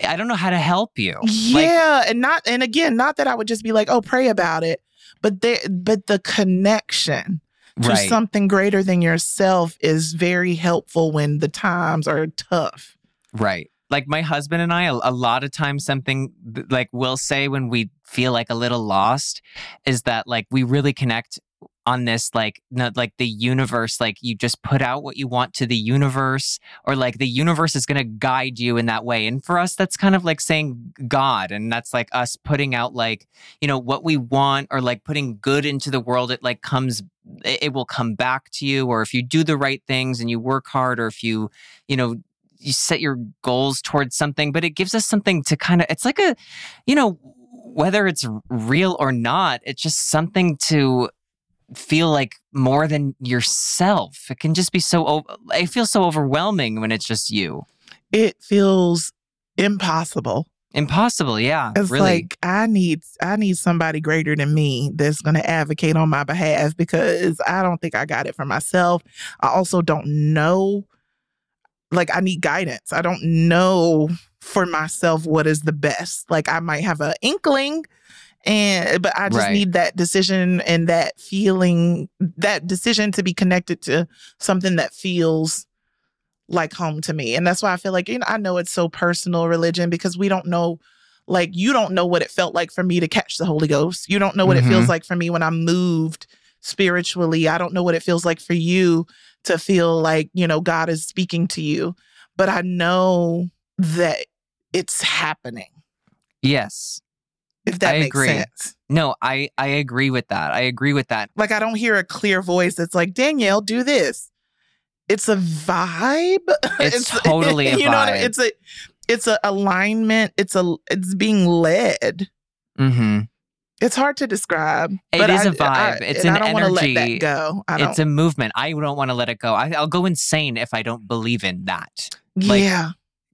I don't know how to help you. Like, Yeah, and not, and again, not that I would just be like, oh, pray about it, but they, but the connection to right. something greater than yourself is very helpful when the times are tough. Right. Like my husband and I, a, a lot of times, something like we'll say when we feel like a little lost is that like we really connect on this like not like the universe like you just put out what you want to the universe or like the universe is going to guide you in that way. And for us that's kind of like saying god and that's like us putting out like you know what we want or like putting good into the world. It like comes it it will come back to you. Or if you do the right things and you work hard or if you you know you set your goals towards something. But it gives us something to kind of it's like a you know whether it's real or not it's just something to feel like more than yourself it can just be so it feels so overwhelming when it's just you It feels impossible. impossible yeah It's really like I need I need somebody greater than me that's going to advocate on my behalf because I don't think I got it for myself. I also don't know like I need guidance. I don't know for myself what is the best. Like I might have an inkling and but I just Right. need that decision and that feeling that decision to be connected to something that feels like home to me. And that's why I feel like, you know, I know it's so personal religion because we don't know, like, you don't know what it felt like for me to catch the Holy Ghost. You don't know what it feels Mhm. like for me when I'm moved spiritually. I don't know what it feels like for you to feel like, you know, God is speaking to you. But I know that it's happening, yes if that I makes agree. sense. no i i agree with that i agree with that Like, I don't hear a clear voice that's like, Danielle, do this. It's a vibe. It's totally a you know what I mean? It's a it's a alignment. It's a it's being led. Mm-hmm. It's hard to describe. It is a a vibe. It's and an I don't wanna let that go. I don't. it's a movement i don't want to let it go I, i'll go insane if i don't believe in that like, yeah,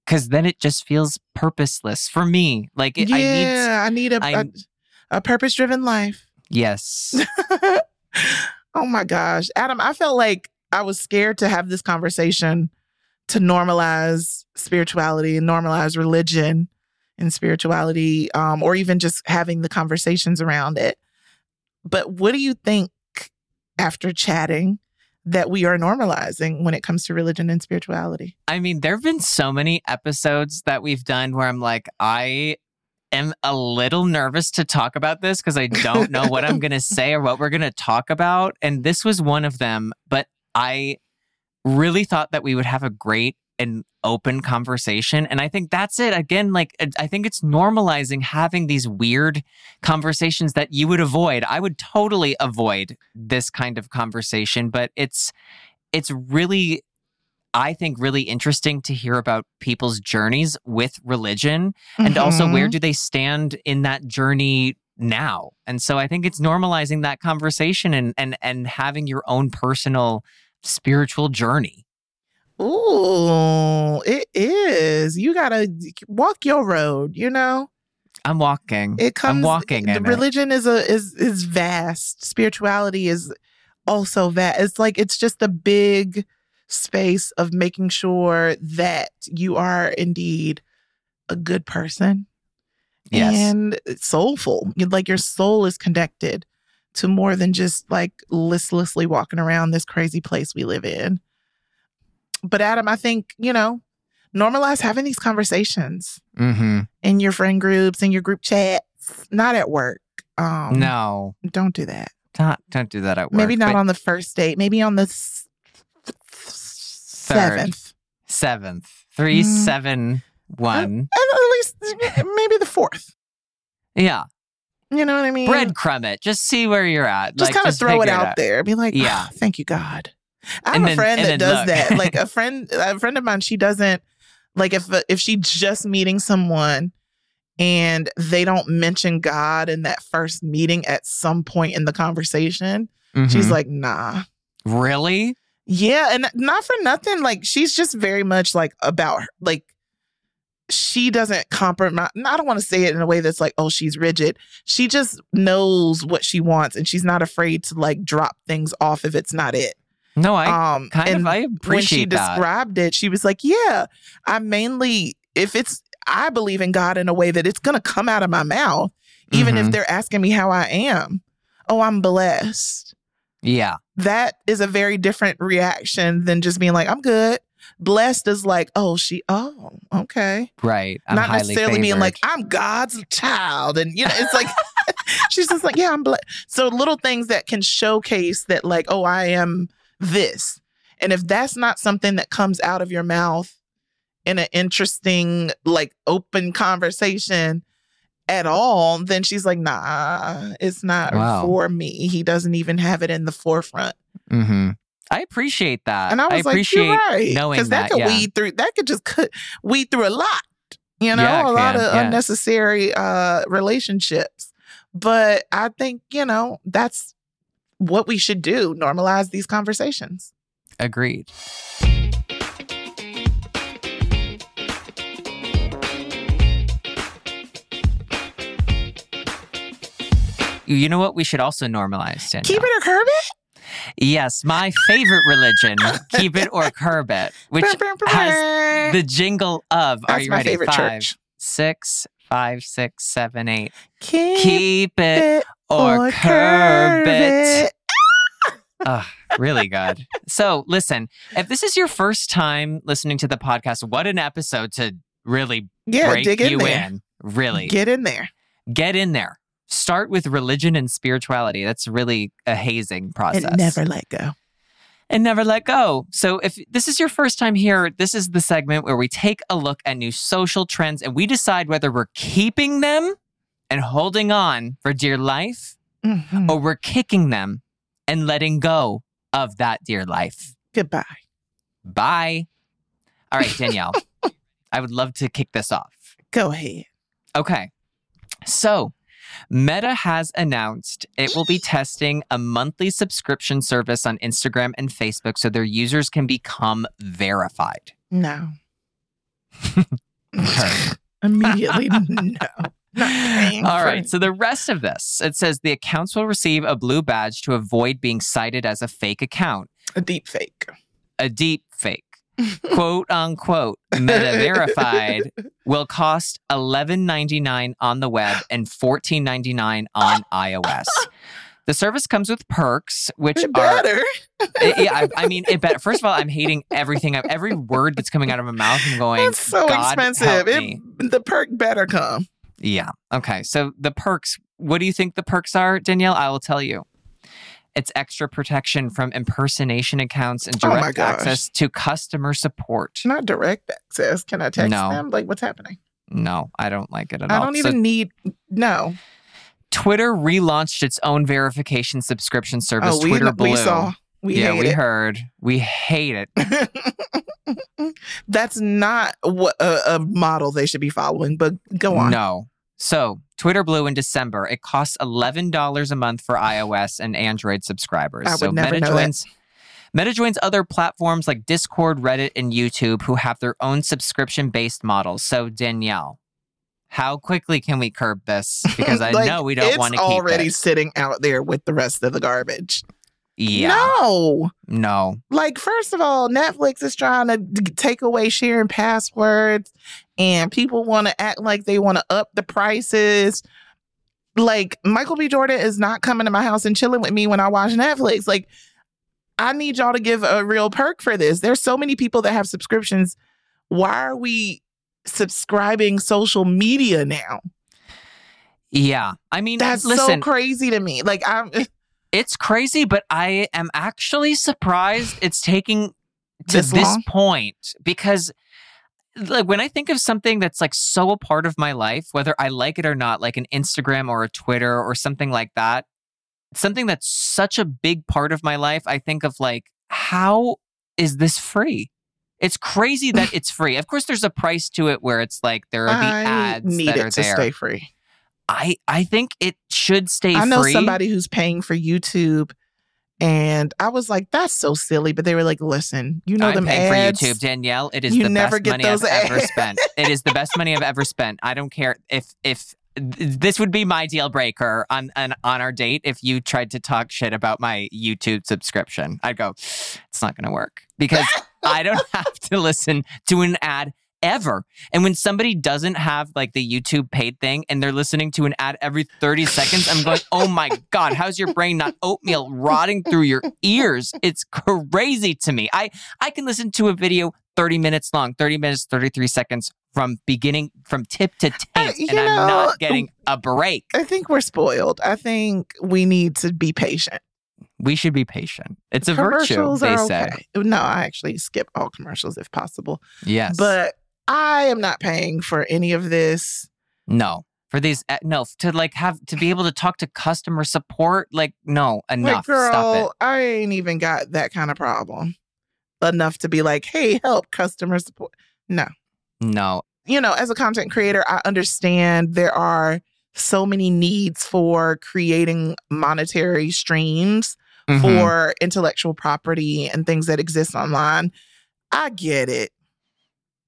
because then it just feels purposeless for me like it, i need yeah. I need, a a purpose driven life. yes oh my gosh, Adam! I felt like I was scared to have this conversation to normalize spirituality and normalize religion and spirituality, um, or even just having the conversations around it. But what do you think after chatting that we are normalizing when it comes to religion and spirituality? I mean, there have been so many episodes that we've done where I'm like, I am a little nervous to talk about this because I don't know what I'm going to say or what we're going to talk about. And this was one of them. But I really thought that we would have a great and open conversation. And I think that's it. Again, like, I- think it's normalizing having these weird conversations that you would avoid. I would totally avoid this kind of conversation, but it's, it's really I think really interesting to hear about people's journeys with religion and also where Mhm. do they stand in that journey now. And so I think it's normalizing that conversation and and and having your own personal spiritual journey. Ooh, it is. You gotta walk your road, you know? I'm walking. It comes. I'm walking the religion is a is is vast. Spirituality is also vast. It's like it's just a big space of making sure that you are indeed a good person Yes. and soulful. Like your soul is connected to more than just like listlessly walking around this crazy place we live in. But Adam, I think, you know, normalize having these conversations mm-hmm. in your friend groups, in your group chats, not at work. Um, No. don't do that. Don't, don't do that at work. Maybe not on the first date. Maybe on the s- seventh, seventh. Three, Mm. seven, one. and at least maybe the fourth. Yeah. You know what I mean? Breadcrumb it. Just see where you're at. Just like, kind of throw it out, there. Be like, Yeah. yeah, thank you, God. I have And a friend that does that. Like a friend, a friend of mine. She doesn't like if if she just meeting someone and they don't mention God in that first meeting at some point in the conversation. She's Mhm. like, nah. really? Yeah, and not for nothing. Like she's just very much like about her. Like she doesn't compromise. I don't want to say it in a way that's like, oh, she's rigid. She just knows what she wants, and she's not afraid to like drop things off if it's not it. No, I um, kind and of I appreciate when she that. described it, she was like, yeah, I mainly if it's I believe in God in a way that it's gonna come out of my mouth, even if Mhm. they're asking me how I am. Oh, I'm blessed yeah. that is a very different reaction than just being like, I'm good. Blessed is like, oh, she, oh, okay. Right. I'm Not necessarily being like, I'm God's child. And, you know, it's like, she's just like, yeah, I'm blessed. So little things that can showcase that, like, oh, I am this. And if that's not something that comes out of your mouth in an interesting, like, open conversation, at all, then she's like, nah, it's not Wow. for me. He doesn't even have it in the forefront. hmm I appreciate that. And I was like, appreciate you're right. knowing Because that, that, could yeah. weed through that could just cut weed through a lot. You know, Yeah, a lot of yeah. unnecessary uh relationships. But I think, you know, that's what we should do. Normalize these conversations. agreed. You know what we should also normalize, Danielle? Keep it or curb it. Yes, my favorite religion, keep it or curb it, which has the jingle of. are you my ready? favorite Five, church. six, five, six, seven, eight. Keep, Keep it it or, curb it. it. Ugh, really good. So, listen, if this is your first time listening to the podcast, what an episode to really Yeah, break dig in you there. in. Really, Get in there. get in there. Start with religion and spirituality. That's really a hazing process. And never let go. and never let go. So, if this is your first time here, this is the segment where we take a look at new social trends and we decide whether we're keeping them and holding on for dear life Mhm. or we're kicking them and letting go of that dear life. Goodbye. Bye. All right, Danielle, I would love to kick this off. Go ahead. Okay. So, Meta has announced it will be testing a monthly subscription service on Instagram and Facebook so their users can become verified. No. Okay. Immediately, no. All right. So the rest of this, it says the accounts will receive a blue badge to avoid being cited as a fake account, a deep fake. a deep fake. Quote unquote, meta verified will cost $11.99 on the web and $14.99 on iOS. The service comes with perks, which It are better. I- yeah, I, I mean, it better. First of all, I'm hating everything. Every word that's coming out of my mouth. I'm going. It's so God expensive. It, the perk better come. Yeah. Okay. So the perks. What do you think the perks are, Danielle? I will tell you. It's extra protection from impersonation accounts and Oh direct gosh. access to customer support. Not direct access. Can I text No. them? Like, what's happening? No, I don't like it at I all. I don't So even need. No. Twitter relaunched its own verification subscription oh, service, Oh, we, Twitter Blue. we saw. We yeah, we it. heard. We hate it. That's not what a, a model they should be following. But go on. No. So, Twitter Blue in December, it costs $11 a month for iOS and Android subscribers. I would so, never Meta know joins Meta joins other platforms like Discord, Reddit, and YouTube who have their own subscription based models. So, Danielle, How quickly can we curb this? Because I Like, know we don't want to It's already sitting out there with the rest of the garbage. Yeah. No. No. Like, first of all, Netflix is trying to take away sharing passwords, and people want to act like they want to up the prices. Like, Michael B. Jordan is not coming to my house and chilling with me when I watch Netflix. Like, I need y'all to give a real perk for this. There's so many people that have subscriptions. Why are we subscribing social media now? Yeah. I mean, That's listen, so crazy to me. Like, I'm. it's crazy, but I am actually surprised it's taking to This this, point because like when I think of something that's like so a part of my life, whether I like it or not, like an Instagram or a Twitter or something like that, something that's such a big part of my life, I think of like, how is this free? It's crazy that it's free. Of course, there's a price to it where it's like there are the I ads need that it are to there. stay free. I I think it should stay I know free. somebody who's paying for YouTube, and I was like, "That's so silly." But they were like, "Listen, you know I'm them paying ads. for YouTube, Danielle. It is You the never best get money those I've ever spent. It is the best money I've ever spent. I don't care if if this would be my deal breaker on on, on our date if you tried to talk shit about my YouTube subscription. I'd go, it's not going to work because I don't have to listen to an ad ever. And when somebody doesn't have like the YouTube paid thing and they're listening to an ad every 30 seconds, I'm going, oh my God, how's your brain not oatmeal rotting through your ears? It's crazy to me. I, I can listen to a video 30 minutes long, 30 minutes, 33 seconds from beginning, from tip to uh, taint, you and I'm not getting a break. I think we're spoiled. I think we need to be patient. We should be patient. It's a virtue, they are say. okay. No, I actually skip all commercials if possible. Yes. But I am not paying for any of this. No. For these, uh, no, to like have to be able to talk to customer support, like, no, enough. Like, Stop it. girl, I ain't even got that kind of problem enough to be like, "Hey, help customer support." No. No. you know, as a content creator, I understand there are so many needs for creating monetary streams Mhm. for intellectual property and things that exist online. I get it.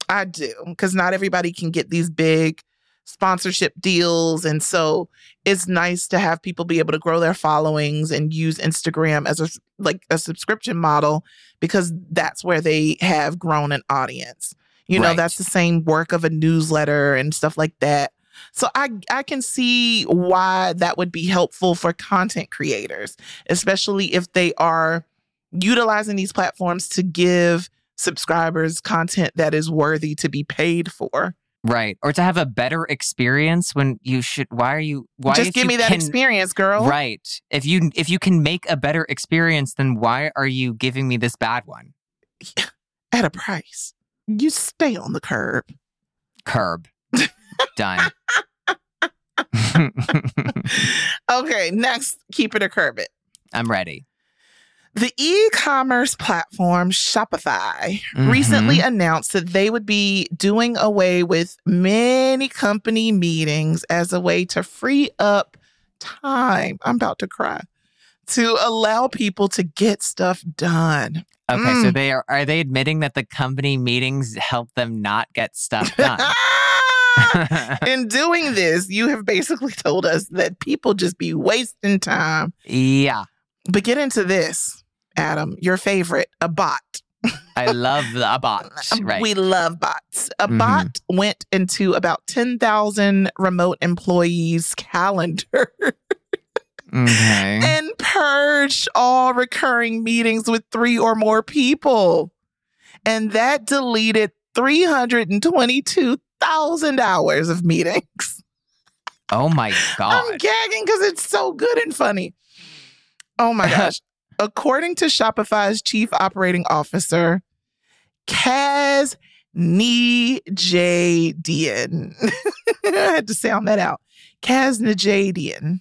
I do. Because not everybody can get these big sponsorship deals. And so it's nice to have people be able to grow their followings and use Instagram as a like a subscription model because that's where they have grown an audience. You know, that's the same work of a newsletter and stuff like that. So I I can see why that would be helpful for content creators, especially if they are utilizing these platforms to give subscribers content that is worthy to be paid for. Right. Or to have a better experience when you should why are you why Just give me that can- experience, girl. Right. If you if you can make a better experience, then why are you giving me this bad one? At a price. You stay on the curb. Curb. Done. Okay, next, keep it or curb it. I'm ready. The e commerce platform Shopify recently Mhm. announced that they would be doing away with many company meetings as a way to free up time. I'm about to cry. To allow people to get stuff done. Okay, so Mm. they are are they admitting that the company meetings help them not get stuff done? In doing this, you have basically told us that people just be wasting time. yeah. But get into this, Adam, your favorite, a bot. I love the a bot. Right. Um, We love bots. A Mhm. bot went into about 10,000 remote employees' calendar okay. and purged all recurring meetings with three or more people. And that deleted 322,000 hours of meetings. Oh my God. I'm gagging because it's so good and funny. Oh my gosh. According to Shopify's chief operating officer, Kaz Nejatian. I had to sound that out. Kaz Nejatian.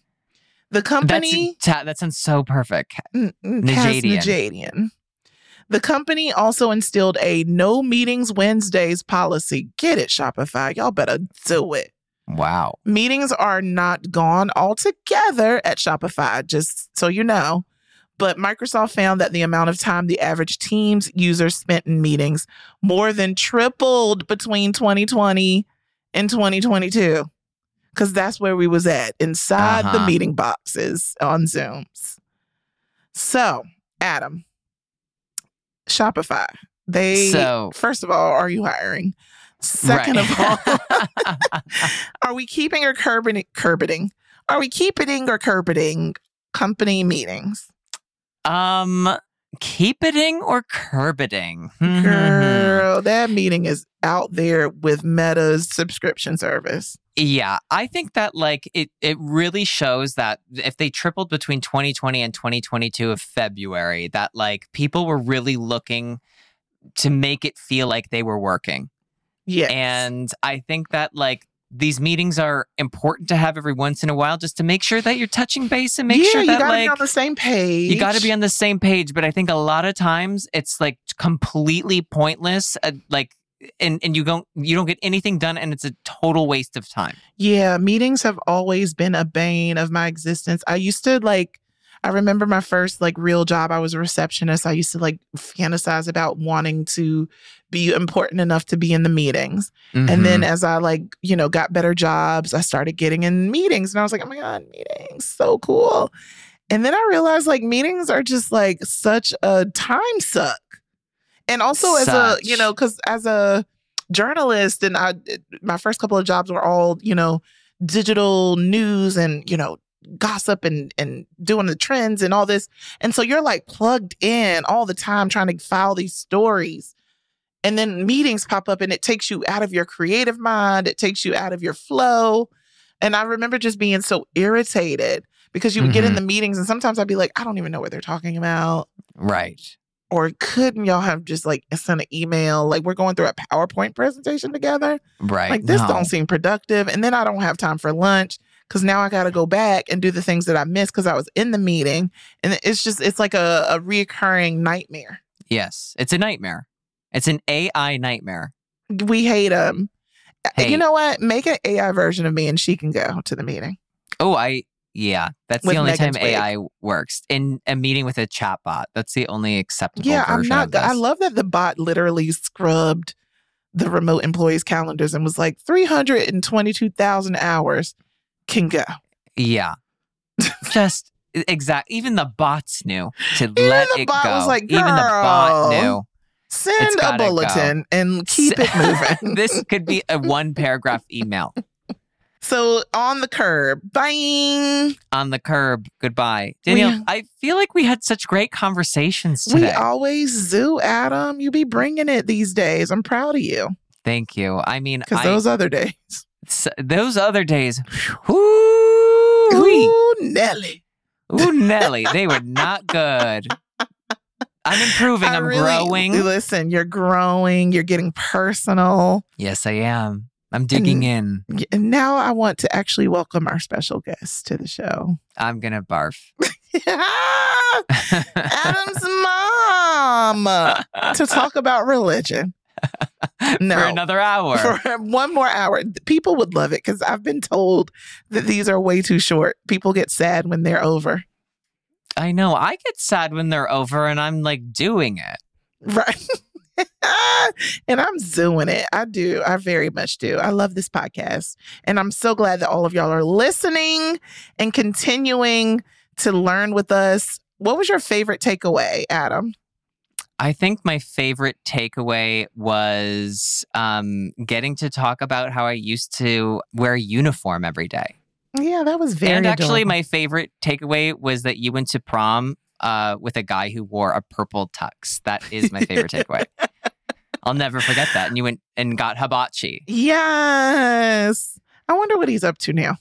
The company. That's that sounds so perfect. Mm, mm, Kaz. Najadian. The company also instilled a no meetings Wednesdays policy. Get it, Shopify. Y'all better do it. Wow. Meetings are not gone altogether at Shopify, just so you know. But Microsoft found that the amount of time the average Teams user spent in meetings more than tripled between 2020 and 2022. because that's where we was at inside the Uh-huh. meeting boxes on Zooms. So, Adam, Shopify. They So- first of all, are you hiring? Second of all are we keeping or curbing curbing? Are we keeping or curbing company meetings? Um, keepiting or curbiting? Hmm, Girl, that meeting is out there with Meta's subscription service. Yeah, I think that like it it really shows that if they tripled between 2020 and 2022 of February, that like people were really looking to make it feel like they were working. Yeah. And I think that like these meetings are important to have every once in a while just to make sure that you're touching base and make yeah, sure you that gotta like be on the same page. you got to be on the same page, but I think a lot of times it's like completely pointless. Uh, like, and and you don't you don't get anything done, and it's a total waste of time. Yeah, meetings have always been a bane of my existence. I used to like I remember my first like real job. I was a receptionist. I used to like fantasize about wanting to be important enough to be in the meetings. And Mm-hmm. then as I like, you know, got better jobs, I started getting in meetings and I was like, "Oh my god, meetings, so cool." And then I realized like meetings are just like such a time suck. And also as a, you know, cuz as a journalist and I my first couple of jobs were all, you know, digital news and, you know, gossip and and doing the trends and all this. And so you're like plugged in all the time trying to file these stories. And then meetings pop up and it takes you out of your creative mind, it takes you out of your flow. And I remember just being so irritated because you would get in Mhm. the meetings and sometimes I'd be like, I don't even know what they're talking about. right. Or couldn't y'all have just like sent an email? Like we're going through a PowerPoint presentation together. Right. Like this no. don't seem productive. And then I don't have time for lunch because now I got to go back and do the things that I missed because I was in the meeting. And it's just, it's like a, a reoccurring nightmare. Yes, it's a nightmare. It's an AI nightmare. We hate them. Uh, hey. You know what? Make an AI version of me and she can go to the meeting. Oh, I yeah. That's With the only Megan's time wig. AI works in a meeting with a chatbot. That's the only acceptable Yeah, I'm not. I love that the bot literally scrubbed the remote employees' calendars and was like 322,000 hours can go. Yeah. Just exact. Even the bots knew to Even let the it bot go. was like, Even the bot knew. Send a gotta go. bulletin and keep it moving. this could be a one paragraph email so on the curb, bang. on the curb. Goodbye, Danielle. We- I feel like we had such great conversations today. We always zoo, Adam. You be bringing it these days. I'm proud of you Thank you. I mean, because those other days. those other days. Whoo, Ooh, Nelly. ooh, Nelly, they were not good. I'm improving. I'm really- growing. Listen, you're growing. You're getting personal. Yes, I am. I'm digging in. And now I want to actually welcome our special guest to the show. I'm gonna barf. Adam's mom to talk about religion No. for another hour. for one more hour. People would love it because I've been told that these are way too short. People get sad when they're over. I know. I get sad when they're over, and I'm like doing it. Right. and I'm doing it. I do. I very much do. I love this podcast. And I'm so glad that all of y'all are listening and continuing to learn with us. What was your favorite takeaway, Adam? I think my favorite takeaway was um, getting to talk about how I used to wear a uniform every day. Yeah, that was very and actually, adorable. my favorite takeaway was that you went to prom uh, with a guy who wore a purple tux. That is my favorite takeaway. I'll never forget that. And you went and got hibachi. Yes. I wonder what he's up to now.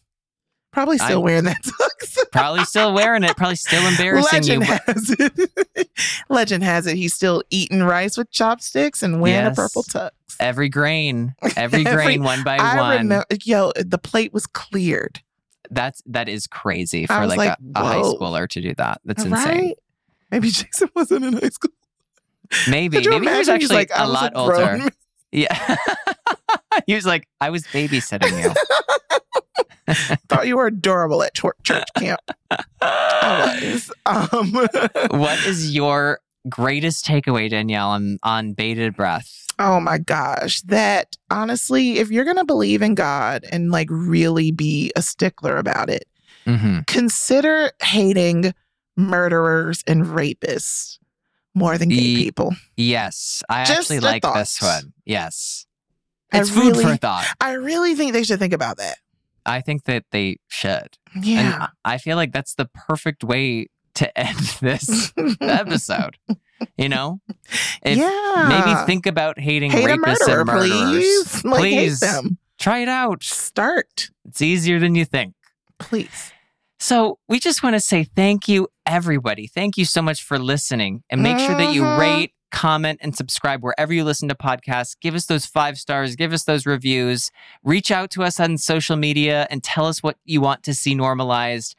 Probably still I- wearing that tux. Probably still wearing it. Probably still embarrassing Legend you. has it. Legend has it he's still eating rice with chopsticks and wearing Yes. a purple tux. Every grain, every Every- grain, one by I one. remember, yo, the plate was cleared. That's that is crazy for like, like, a, a high schooler to do that. That's right? insane. Maybe Jason wasn't in high school. Maybe maybe he was actually like, a lot grown older. man. Yeah. he was like, I was babysitting you. Thought you were adorable at church, church camp. Um, what is your greatest takeaway, Danielle, on, on bated breath? Oh my gosh. That honestly, if you're going to believe in God and like really be a stickler about it, Mm-hmm. consider hating murderers and rapists more than gay Ye- people. Yes, I Just actually like this one. Yes. I It's food for thought. I really think they should think about that. I think that they should. Yeah. And I feel like that's the perfect way to end this episode. You know? If yeah. Maybe think about hating hate rapists murderer, and murderers. please. Like, Please. Try it out. Start, It's easier than you think. please. So we just want to say thank you, everybody. Thank you so much for listening. And make sure that you Mhm. rate, comment, and subscribe wherever you listen to podcasts. Give us those five stars, give us those reviews. Reach out to us on social media and tell us what you want to see normalized.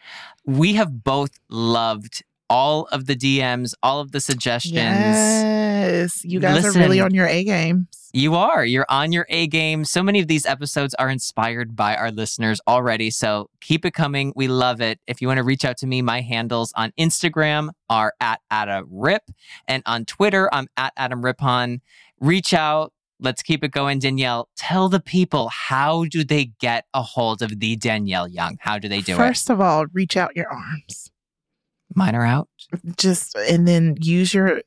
We have both loved all of the DMs, all of the suggestions. Yes. You guys are really on your A games. You are. You're on your A game. So many of these episodes are inspired by our listeners already. So keep it coming. We love it. If you want to reach out to me, my handles on Instagram are at Adam Rip. And on Twitter, I'm at Adam Rippon. Reach out. Let's keep it going. Danielle, tell the people how do they get a hold of the Danielle Young? How do they do First of all, reach out your arms. it? Mine are out. Just and then use your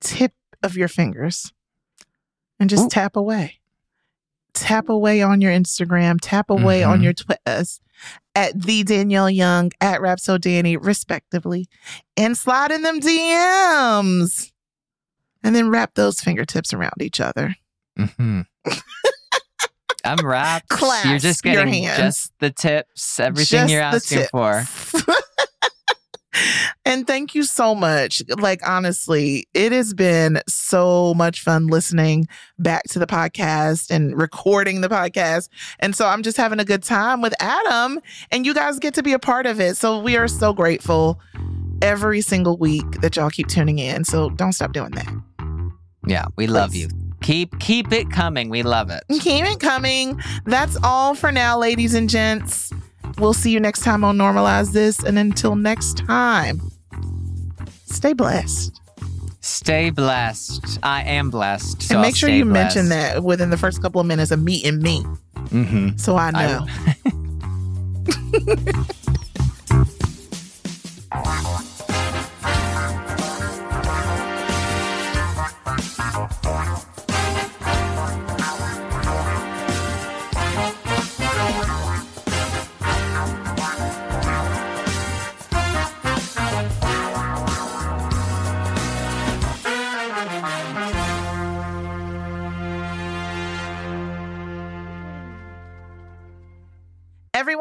tip of your fingers and just Ooh. tap away. Tap away on your Instagram, tap away on Mhm. your Twitters at the Danielle Young, at Rapso Danny, respectively, and slide in them DMs. And then wrap those fingertips around each other. hmm I'm wrapped. you're Clasp just your getting hands. just the tips, everything Just you're asking for. and thank you so much. Like, honestly, it has been so much fun listening back to the podcast and recording the podcast. And so I'm just having a good time with Adam, and you guys get to be a part of it. So we are so grateful every single week that y'all keep tuning in. So don't stop doing that. Yeah, we love you. Keep keep it coming. We love it. Keep it coming. That's all for now, ladies and gents. We'll see you next time on Normalize This. And until next time, stay blessed. Stay blessed. I am blessed. So and I'll make sure stay you mention that within the first couple of minutes of meeting me Mm-hmm. so I I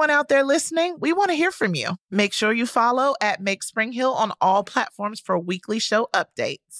Everyone out there listening, we want to hear from you. Make sure you follow at Make Spring Hill on all platforms for weekly show updates.